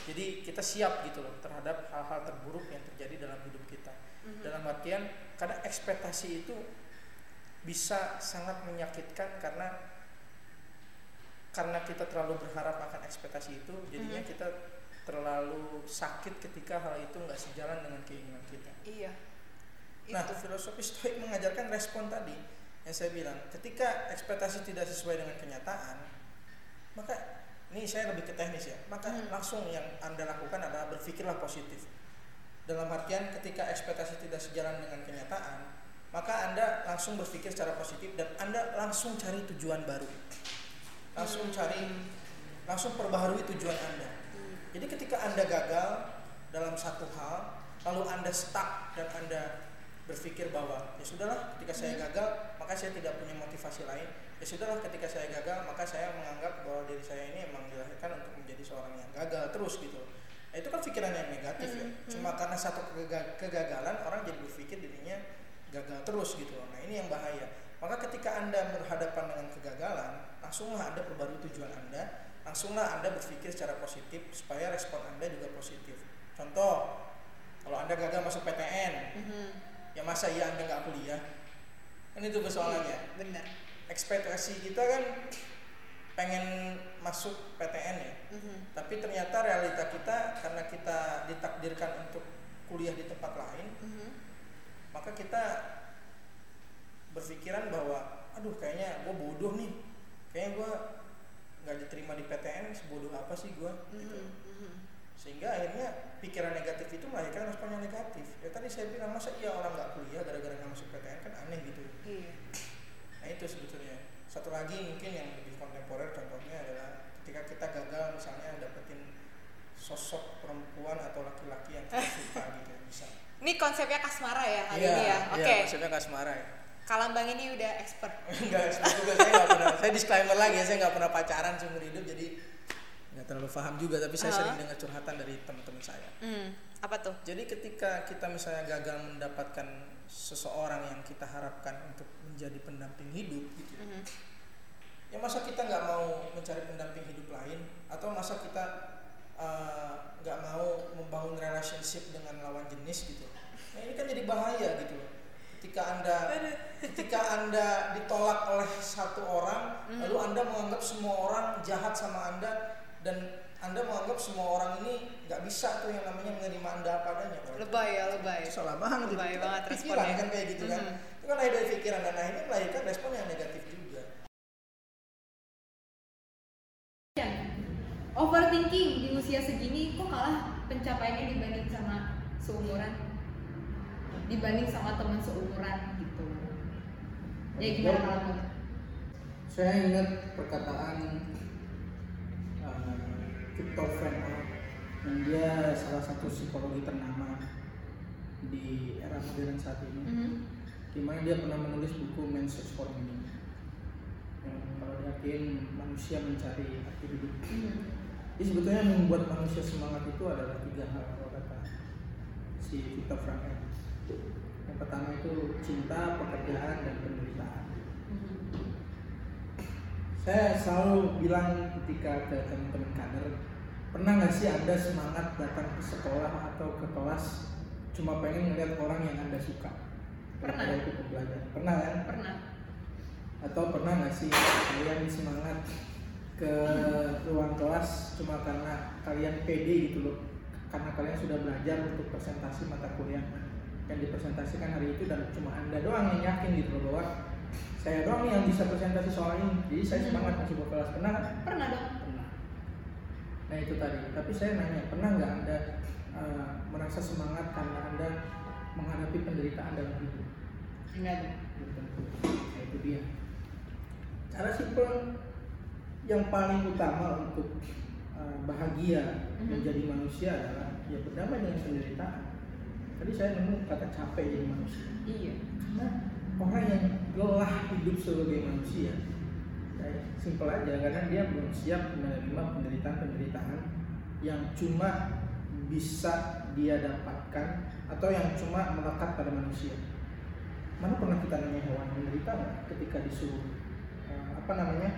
Jadi kita siap gitu loh terhadap hal-hal terburuk yang terjadi dalam hidup kita. Mhm. Dalam artian karena ekspektasi itu bisa sangat menyakitkan karena karena kita terlalu berharap akan ekspektasi itu jadinya Mhm. kita terlalu sakit ketika hal itu nggak sejalan dengan keinginan kita. iya Nah, itu filosofi stoik mengajarkan respon tadi yang saya bilang, ketika ekspektasi tidak sesuai dengan kenyataan, maka ini saya lebih ke teknis ya, maka Hmm. langsung yang anda lakukan adalah berpikirlah positif. Dalam artian ketika ekspektasi tidak sejalan dengan kenyataan, maka anda langsung berpikir secara positif dan anda langsung cari tujuan baru, langsung Hmm. cari, langsung perbaharui tujuan anda. Jadi ketika Anda gagal dalam satu hal, lalu Anda stuck dan Anda berpikir bahwa ya sudahlah ketika saya Hmm. gagal maka saya tidak punya motivasi lain. Ya sudahlah ketika saya gagal maka saya menganggap bahwa diri saya ini emang dilahirkan untuk menjadi seorang yang gagal terus gitu. Nah, itu kan pikiran yang negatif ya. Hmm. Cuma karena satu kega- kegagalan orang jadi berpikir dirinya gagal terus gitu. Nah, ini yang bahaya. Maka ketika Anda berhadapan dengan kegagalan, langsunglah Anda perbarui tujuan Anda, langsunglah Anda berpikir secara positif supaya respon Anda juga positif. Contoh, kalau Anda gagal masuk PTN, Mhm. ya masa iya Anda nggak kuliah? Kan itu persoalannya. Iya, benar Ekspektasi kita kan pengen masuk PTN ya, Mhm. tapi ternyata realita kita karena kita ditakdirkan untuk kuliah di tempat lain, Mhm. Maka kita berpikiran bahwa aduh kayaknya gue bodoh nih. Kayaknya gue nggak diterima di PTN sebodoh apa sih gue gitu. Mhm, mhm. sehingga akhirnya pikiran negatif itu melahirkan respon yang negatif. Ya tadi saya bilang masa iya orang nggak kuliah gara-gara nggak masuk PTN kan aneh gitu. Iya. nah itu sebetulnya. Satu lagi mungkin yang lebih kontemporer contohnya adalah ketika kita gagal misalnya dapetin sosok perempuan atau laki-laki yang kita suka gitu bisa Ini konsepnya kasmara ya kali Iya, ini ya. Oke. iya, maksudnya nggak semara ya Kalambang ini udah expert. Enggak, juga saya nggak pernah. Saya disclaimer lagi ya, saya nggak pernah pacaran seumur hidup, jadi nggak terlalu paham juga. Tapi saya Uh-huh. sering dengar curhatan dari teman-teman saya. Hmm, apa tuh? Jadi ketika kita misalnya gagal mendapatkan seseorang yang kita harapkan untuk menjadi pendamping hidup, gitu, Mhm. ya masa kita nggak mau mencari pendamping hidup lain, atau masa kita eh, nggak mau membangun relationship dengan lawan jenis gitu? Nah ini kan jadi bahaya gitu. Ketika anda ketika anda ditolak oleh satu orang Mhm. lalu anda menganggap semua orang jahat sama anda dan anda menganggap semua orang ini nggak bisa tuh yang namanya menerima anda apa adanya itu- Lebay ya, lebay. itu salah banget itu Lebay Itu banget pikiran kan kayak gitu kan Mhm. itu kan lahir dari pikiran dan akhirnya melahirkan respon yang negatif juga overthinking di usia segini kok kalah pencapaiannya dibanding sama seumuran dibanding sama teman seumuran gitu. Ya gimana kalau saya ingat perkataan uh, Viktor Frankl yang dia salah satu psikologi ternama di era modern saat ini. Mhm. di mana dia pernah menulis buku Man's Search for Meaning yang kalau diartikan manusia mencari arti hidup. Mhm. jadi sebetulnya yang membuat manusia semangat itu adalah tiga hal kalau kata si Viktor Frankl yang pertama itu cinta, pekerjaan, dan penderitaan. Saya selalu bilang ketika ke teman-teman kader pernah nggak sih anda semangat datang ke sekolah atau ke kelas cuma pengen ngeliat orang yang anda suka? Pernah. Ikut belajar pernah kan? Pernah. Atau pernah nggak sih kalian semangat ke ruang kelas cuma karena kalian pede gitu loh? Karena kalian sudah belajar untuk presentasi mata kuliah yang dipresentasikan hari itu dan cuma anda doang yang yakin gitu loh bahwa saya doang nih yang bisa presentasi soal ini. Jadi saya Hmm. semangat masuk ke kelas. Pernah kan? pernah dong. Pernah. Nah itu tadi. Tapi saya nanya pernah nggak anda uh, merasa semangat karena anda menghadapi penderitaan dalam hidup? Enggak tentu nah, itu dia. Cara simpel yang paling utama untuk uh, bahagia Mhm. menjadi manusia adalah ya berdamai dengan penderitaan tadi saya nemu kata capek jadi manusia. Iya. Karena orang yang lelah hidup sebagai manusia ya, simpel aja. Karena dia belum siap menerima penderitaan-penderitaan yang cuma bisa dia dapatkan atau yang cuma melekat pada manusia. Mana pernah kita nanya hewan menderita ketika disuruh eh, apa namanya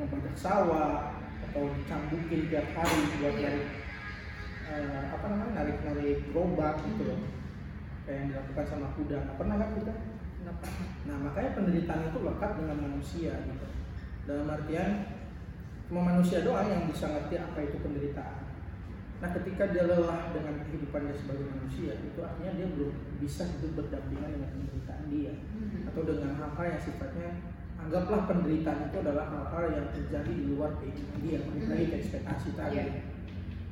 membajak sawah atau dicambukin tiap hari buat narik eh, apa namanya narik narik gerobak gitu loh. Kayak yang dilakukan sama kuda. Nggak pernah kan kita? Nggak pernah. Nah makanya penderitaan itu lekat dengan manusia gitu. Dalam artian cuma manusia doang yang bisa ngerti apa itu penderitaan. Nah ketika dia lelah dengan kehidupannya sebagai manusia itu artinya dia belum bisa hidup berdampingan dengan penderitaan dia. Mhm. atau dengan hal-hal yang sifatnya anggaplah penderitaan itu adalah hal-hal yang terjadi di luar keinginan dia. Balik lagi ke ekspektasi tadi. Iya.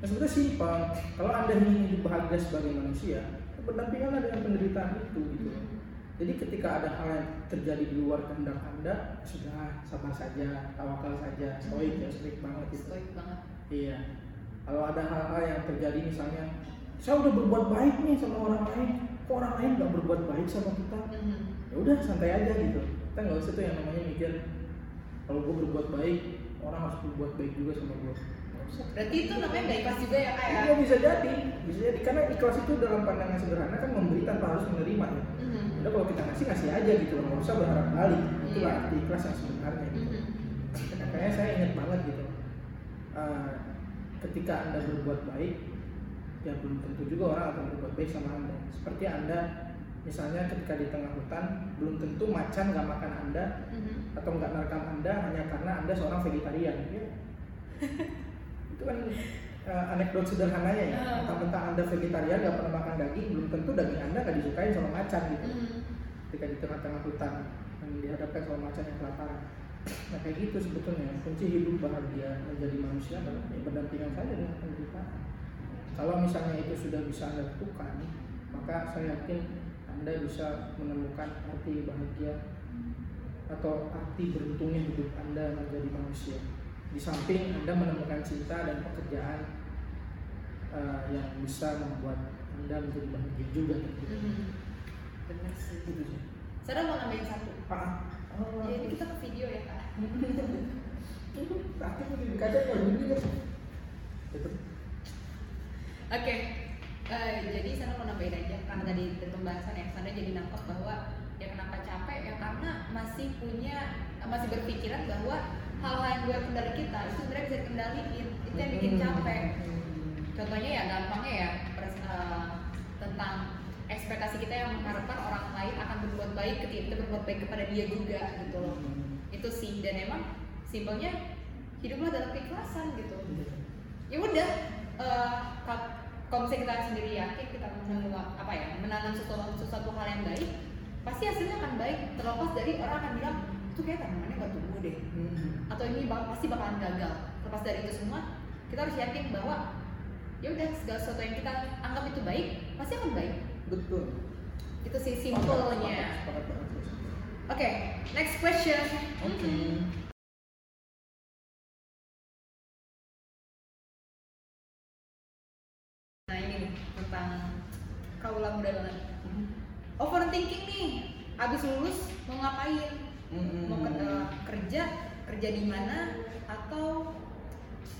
Nah sebenarnya simpel. Kalau anda ingin hidup bahagia sebagai manusia berdampinganlah dengan penderitaan itu gitu. Jadi ketika ada hal yang terjadi di luar kehendak anda sudah sabar saja tawakal saja. Stoik ya stoik banget itu. Stoik banget. Iya. Kalau ada hal-hal yang terjadi misalnya saya udah berbuat baik nih sama orang lain kok orang lain nggak berbuat baik sama kita? Mhm. ya udah santai aja gitu. Kita nggak usah tuh yang namanya mikir kalau gue berbuat baik orang harus berbuat baik juga sama gue berarti itu namanya nggak ikhlas juga ya kak ya Iya bisa jadi, bisa jadi karena ikhlas itu dalam pandangan sederhana kan memberi tanpa harus menerima ya. Mhm. Udah kalau kita ngasih ngasih aja gitu loh, nggak usah berharap balik. Itulah Iya. arti ikhlas yang sebenarnya gitu. Mhm. Makanya saya ingat banget gitu, eh, ketika anda berbuat baik, ya belum tentu juga orang akan berbuat baik sama anda. Seperti anda misalnya ketika di tengah hutan, belum tentu macan nggak makan anda Mhm. atau nggak narkam anda hanya karena anda seorang vegetarian. Ya. itu kan eh, anekdot sederhananya ya. Ah. Mentang-mentang anda vegetarian nggak pernah makan daging, belum tentu daging anda nggak disukai sama macan gitu Mhm. ketika di tengah-tengah hutan. dan dihadapkan sama macan yang kelaparan nah kayak gitu sebetulnya kunci hidup bahagia menjadi manusia adalah ya berdampingan saja dengan penderitaan kalau misalnya itu sudah bisa anda lakukan maka saya yakin anda bisa menemukan arti bahagia atau arti beruntungnya hidup anda menjadi manusia di samping anda menemukan cinta dan pekerjaan eh, yang bisa membuat anda menjadi bahagia juga. Gitu. Mhm. bener sih. Gitu sih. saya mau nambahin satu? Ah, oh, jadi kita ke video ya kak. Tapi itu kadang ya begini. Oke, eh, jadi saya mau nambahin aja karena tadi dari pembahasan ya, sana jadi nangkep bahwa ya kenapa capek? Ya karena masih punya masih berpikiran bahwa hal-hal yang luar kendali kita itu sebenarnya bisa dikendaliin. Itu yang bikin capek. Contohnya ya gampangnya ya pers- eh, tentang ekspektasi kita yang mengharapkan orang lain akan berbuat baik ketika kita berbuat baik kepada dia juga gitu loh. Itu sih dan emang simpelnya hiduplah dalam keikhlasan gitu. Ya udah ka- kalau misalnya kita sendiri yakin kita menanam apa ya menanam sesuatu sesuatu hal yang baik pasti hasilnya akan baik terlepas dari orang akan bilang itu kayak tanamannya gak tumbuh deh. Atau ini bak- pasti bakalan gagal. Terlepas dari itu semua kita harus yakin bahwa ya udah segala sesuatu yang kita anggap itu baik pasti akan baik. Betul. itu sih simpelnya. oke next question. Oke. nah ini nih tentang kaula muda banget. Overthinking nih abis lulus mau ngapain Mm-mm. mau ke- eh, kerja kerja di mana atau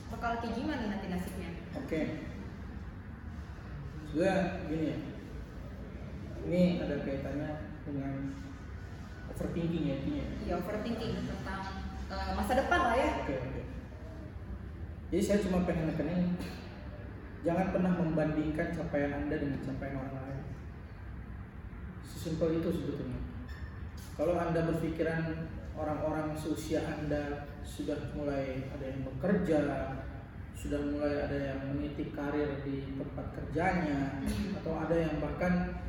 bakal kayak gimana nanti nasibnya Oke. Sebenarnya gini ya. Ini ada kaitannya dengan overthinking ya intinya. ya overthinking tentang eh, masa depan lah ya Oke oke. Jadi saya cuma pengen nekenin jangan pernah membandingkan capaian anda dengan capaian orang lain. Sesimpel itu sebetulnya. Kalau anda berpikiran orang-orang seusia anda sudah mulai ada yang bekerja, sudah mulai ada yang meniti karir di tempat kerjanya, atau ada yang bahkan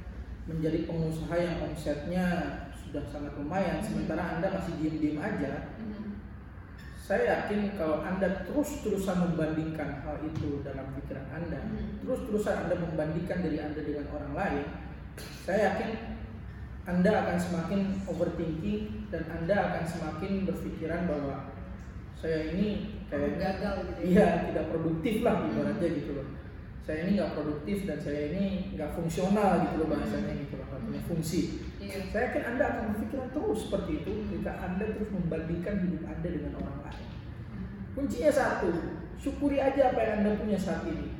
menjadi pengusaha yang omsetnya sudah sangat lumayan, sementara anda masih diem-diem aja, saya yakin kalau Anda terus-terusan membandingkan hal itu dalam pikiran Anda, Hmm. terus-terusan Anda membandingkan diri Anda dengan orang lain, saya yakin Anda akan semakin overthinking dan Anda akan semakin berpikiran bahwa saya ini kayak gagal gitu ya iya tidak produktif lah ibaratnya gitu loh. Saya ini nggak produktif dan saya ini nggak fungsional gitu loh bahasanya gitu loh, punya fungsi. iya Saya yakin Anda akan berpikiran terus seperti itu jika Anda terus membandingkan hidup Anda dengan orang lain. Kuncinya satu, syukuri aja apa yang Anda punya saat ini.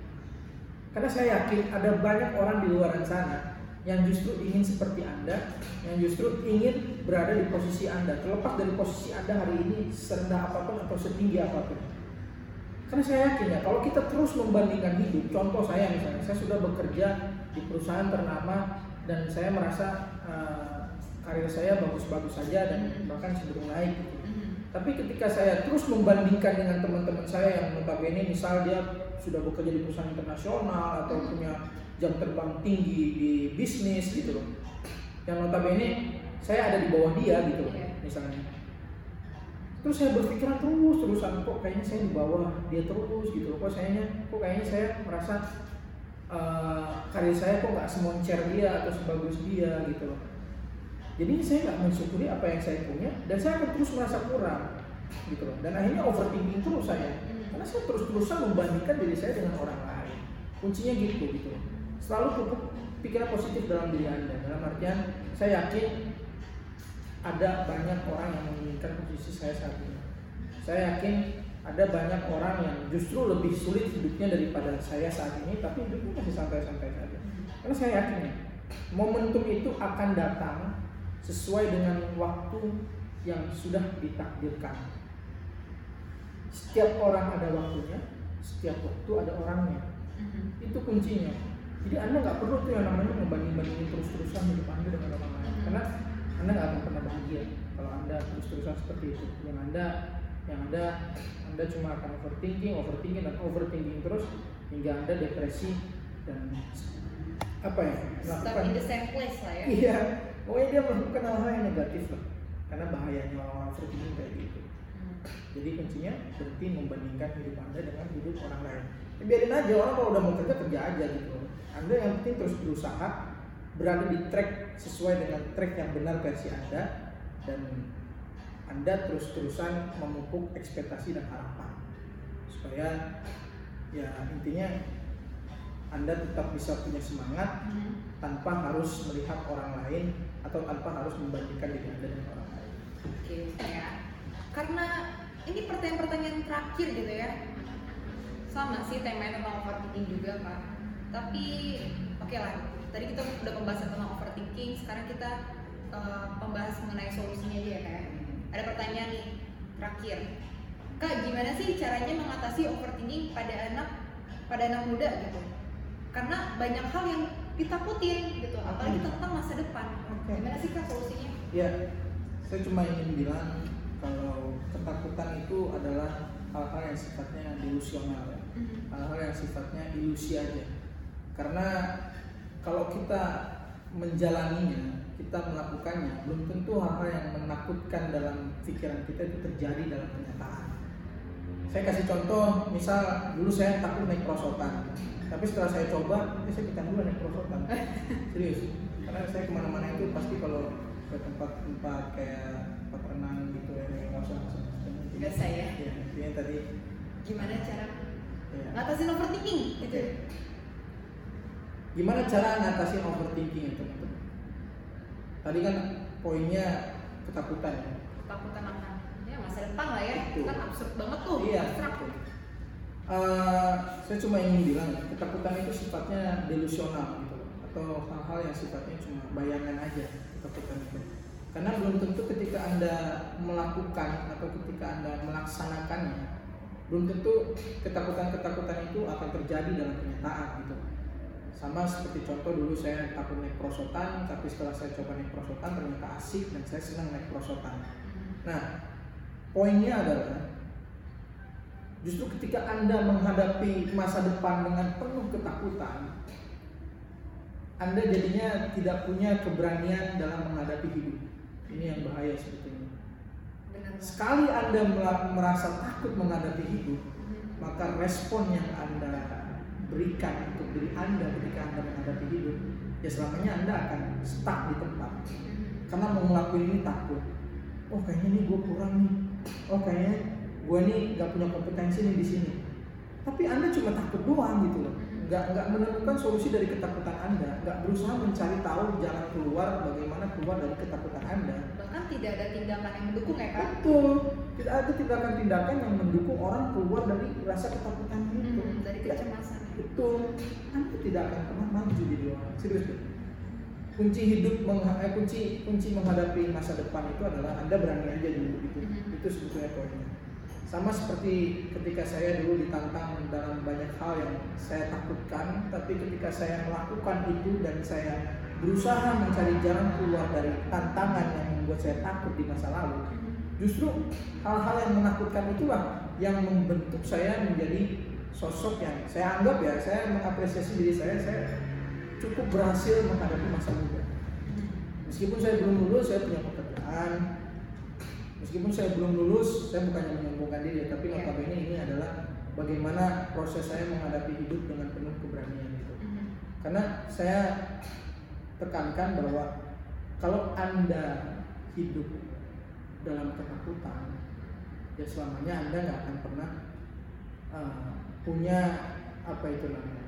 Karena saya yakin ada banyak orang di luar sana yang justru ingin seperti Anda, yang justru ingin berada di posisi Anda, terlepas dari posisi Anda hari ini serendah apa pun atau setinggi apa pun. Karena saya yakin ya, kalau kita terus membandingkan hidup, contoh saya misalnya, saya sudah bekerja di perusahaan ternama dan saya merasa eh, karir saya bagus-bagus saja dan bahkan cenderung naik. gitu. Tapi ketika saya terus membandingkan dengan teman-teman saya yang notabene misal dia sudah bekerja di perusahaan internasional atau punya jam terbang tinggi di bisnis gitu loh. Yang notabene saya ada di bawah dia gitu loh, Iya. misalnya. Terus saya berpikiran terus terusan kok kayaknya saya di bawah dia terus gitu loh. Kok sayanya kok kayaknya saya merasa eh, karir saya kok nggak semoncer dia atau sebagus dia gitu loh. Jadi saya nggak mensyukuri apa yang saya punya dan saya akan terus merasa kurang gitu loh. Dan akhirnya overthinking terus saya. Karena saya terus-terusan membandingkan diri saya dengan orang lain. Kuncinya gitu gitu loh. Selalu pupuk pikiran positif dalam diri Anda. Dalam artian saya yakin ada banyak orang yang menginginkan posisi saya saat ini. Saya yakin ada banyak orang yang justru lebih sulit hidupnya daripada saya saat ini, tapi hidupnya masih santai-santai saja. Karena saya yakin ya, momentum itu akan datang sesuai dengan waktu yang sudah ditakdirkan. Setiap orang ada waktunya, setiap waktu ada orangnya. Mhm. Itu kuncinya. Jadi Anda nggak perlu tuh yang namanya membanding-bandingin terus-terusan hidup Anda dengan orang lain. Karena Anda nggak akan pernah bahagia kalau Anda terus-terusan seperti itu. Yang Anda yang ada Anda cuma akan overthinking, overthinking dan overthinking terus hingga Anda depresi dan apa ya melakukan in the same place lah ya. Iya. Pokoknya dia melakukan hal-hal yang negatif lah. Karena bahayanya orang-orang overthinking kayak gitu. Hmm. jadi kuncinya berhenti membandingkan hidup anda dengan hidup orang lain. Ya, biarin aja orang kalau udah mau kerja kerja aja gitu anda yang penting terus berusaha berada di track sesuai dengan track yang benar versi anda dan anda terus-terusan memupuk ekspektasi dan harapan supaya ya intinya anda tetap bisa punya semangat Hmm. tanpa harus melihat orang lain atau tanpa harus membandingkan diri anda dengan orang lain Oke, ya. Karena ini pertanyaan-pertanyaan terakhir gitu ya. Sama sih temanya tentang overthinking juga, Pak. Tapi oke lah. Tadi kita udah pembahasan tentang overthinking, sekarang kita eh, pembahas mengenai solusinya aja ya, Kak. Ada pertanyaan nih terakhir. Kak, gimana sih caranya mengatasi overthinking pada anak pada anak muda gitu? Karena banyak hal yang ditakutin gitu, apalagi Hmm. tentang masa depan. Oke. Gimana sih Kak solusinya? Ya, saya cuma ingin bilang kalau ketakutan itu adalah hal-hal yang sifatnya delusional ya. Mhm. Hal-hal yang sifatnya ilusi aja. Karena kalau kita menjalaninya, kita melakukannya, belum tentu hal-hal yang menakutkan dalam pikiran kita itu terjadi dalam kenyataan. Saya kasih contoh, misal dulu saya takut naik perosotan, tapi setelah saya coba, ya saya kita dulu naik perosotan. Serius, karena saya ke mana-mana itu pasti kalau ke tempat-tempat kayak tempat renang gitu ya, nggak usah nggak usah. Biasa ya. Ya, intinya tadi Gimana cara ya. ngatasin overthinking gitu? Gimana cara ngatasin overthinking ya teman-teman? Tadi kan poinnya ketakutan ya. Ketakutan akan ya masa depan lah ya. Itu kan absurd banget tuh. Iya. abstrak. Eh, saya cuma ingin bilang ketakutan itu sifatnya delusional gitu atau hal-hal yang sifatnya cuma bayangan aja ketakutan itu. Karena belum tentu ketika anda melakukan atau ketika anda melaksanakannya, belum tentu ketakutan-ketakutan itu akan terjadi dalam kenyataan gitu. Sama seperti contoh dulu saya takut naik perosotan, tapi setelah saya coba naik perosotan ternyata asik dan saya senang naik perosotan. Hmm. Nah, poinnya adalah justru ketika Anda menghadapi masa depan dengan penuh ketakutan, Anda jadinya tidak punya keberanian dalam menghadapi hidup. Ini yang bahaya sebetulnya. Benar. Sekali Anda merasa takut menghadapi hidup, maka respon yang Anda berikan untuk diri Anda ketika Anda menghadapi hidup, ya selamanya Anda akan stuck di tempat. Karena mau ngelakuin ini takut. Oh kayaknya nih gue kurang nih. Oh kayaknya gue nih gak punya kompetensi nih di sini. Tapi anda cuma takut doang gitu loh. Nggak nggak menemukan solusi dari ketakutan anda. Nggak berusaha mencari tahu jalan keluar bagaimana keluar dari ketakutan anda. Bahkan tidak ada tindakan yang mendukung ya kan? betul. Tidak ada tindakan-tindakan yang mendukung orang keluar dari rasa ketakutan itu. Mhm, Dari kecemasan. Betul anda tidak akan pernah maju jadi orang serius kunci hidup mengha- eh, kunci kunci menghadapi masa depan itu adalah anda berani aja dulu gitu Mhm. itu sebetulnya poinnya sama seperti ketika saya dulu ditantang dalam banyak hal yang saya takutkan tapi ketika saya melakukan itu dan saya berusaha mencari jalan keluar dari tantangan yang membuat saya takut di masa lalu Mhm. justru hal-hal yang menakutkan itulah yang membentuk saya menjadi sosok yang saya anggap ya saya mengapresiasi diri saya saya cukup berhasil menghadapi masa muda meskipun saya belum lulus saya punya pekerjaan meskipun saya belum lulus saya bukannya menyombongkan diri tapi Iya. notabene ini adalah bagaimana proses saya menghadapi hidup dengan penuh keberanian gitu Mhm. karena saya tekankan bahwa kalau anda hidup dalam ketakutan ya selamanya anda nggak akan pernah uh, punya apa itu namanya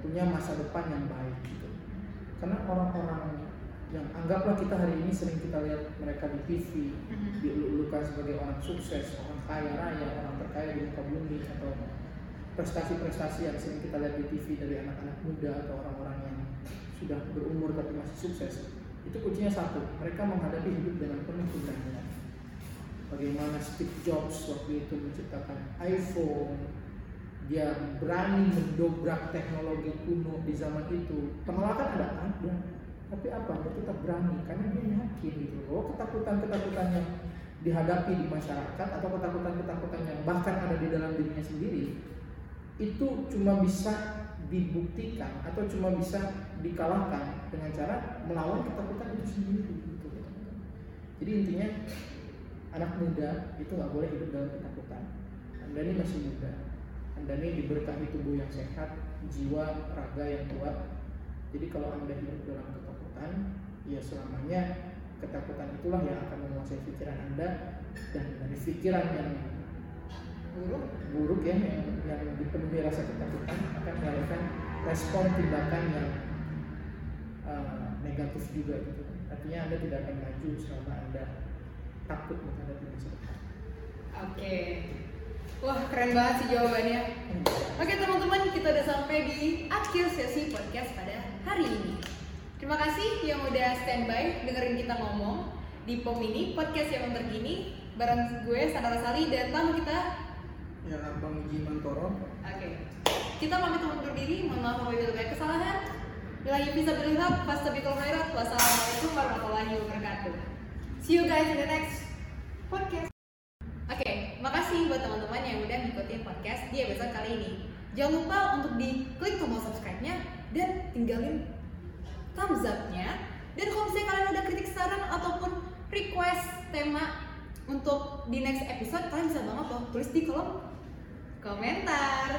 punya masa depan yang baik gitu karena orang-orang yang anggaplah kita hari ini sering kita lihat mereka di TV Mhm. dielulukan sebagai orang sukses, orang kaya raya, orang terkaya di muka bumi atau prestasi-prestasi yang sering kita lihat di TV dari anak-anak muda atau orang-orang yang sudah berumur tapi masih sukses itu kuncinya satu mereka menghadapi hidup dengan penuh keberanian bagaimana Steve Jobs waktu itu menciptakan iPhone dia berani mendobrak teknologi kuno di zaman itu. Penolakan ada ada. Tapi apa? Dia tetap berani karena dia yakin gitu bahwa ketakutan-ketakutan yang dihadapi di masyarakat atau ketakutan-ketakutan yang bahkan ada di dalam dirinya sendiri itu cuma bisa dibuktikan atau cuma bisa dikalahkan dengan cara melawan ketakutan itu sendiri gitu. jadi intinya anak muda itu nggak boleh hidup dalam ketakutan. Anda ini masih muda anda ini diberkahi tubuh yang sehat jiwa raga yang kuat. Jadi kalau anda hidup dalam ketakutan ya selamanya ketakutan itulah yang akan menguasai pikiran anda. Dan dari pikiran yang buruk buruk ya yang, yang dipenuhi rasa ketakutan akan melahirkan respon tindakan yang uh, negatif juga gitu. Artinya anda tidak akan maju selama anda takut menghadapi masa depan. Oke wah keren banget sih jawabannya oke teman-teman kita udah sampai di akhir sesi podcast pada hari ini terima kasih yang udah standby dengerin kita ngomong di POM ini podcast yang terkini bareng gue Sandra Sali dan tamu kita ya Bang Uji Mantoro Oke. Kita pamit undur diri. Mohon maaf apabila banyak kesalahan. Bila bisa berlihat, fastabiqul khairat. Wassalamualaikum warahmatullahi wabarakatuh. See you guys in the next podcast. Oke, makasih buat teman-teman yang udah ngikutin podcast di episode kali ini. Jangan lupa untuk diklik tombol subscribe-nya dan tinggalin thumbs up-nya. Dan kalau misalnya kalian ada kritik saran ataupun request tema untuk di next episode, kalian bisa banget loh tulis di kolom komentar.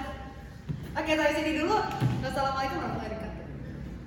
Oke, sampai sini dulu. Wassalamualaikum warahmatullahi wabarakatuh.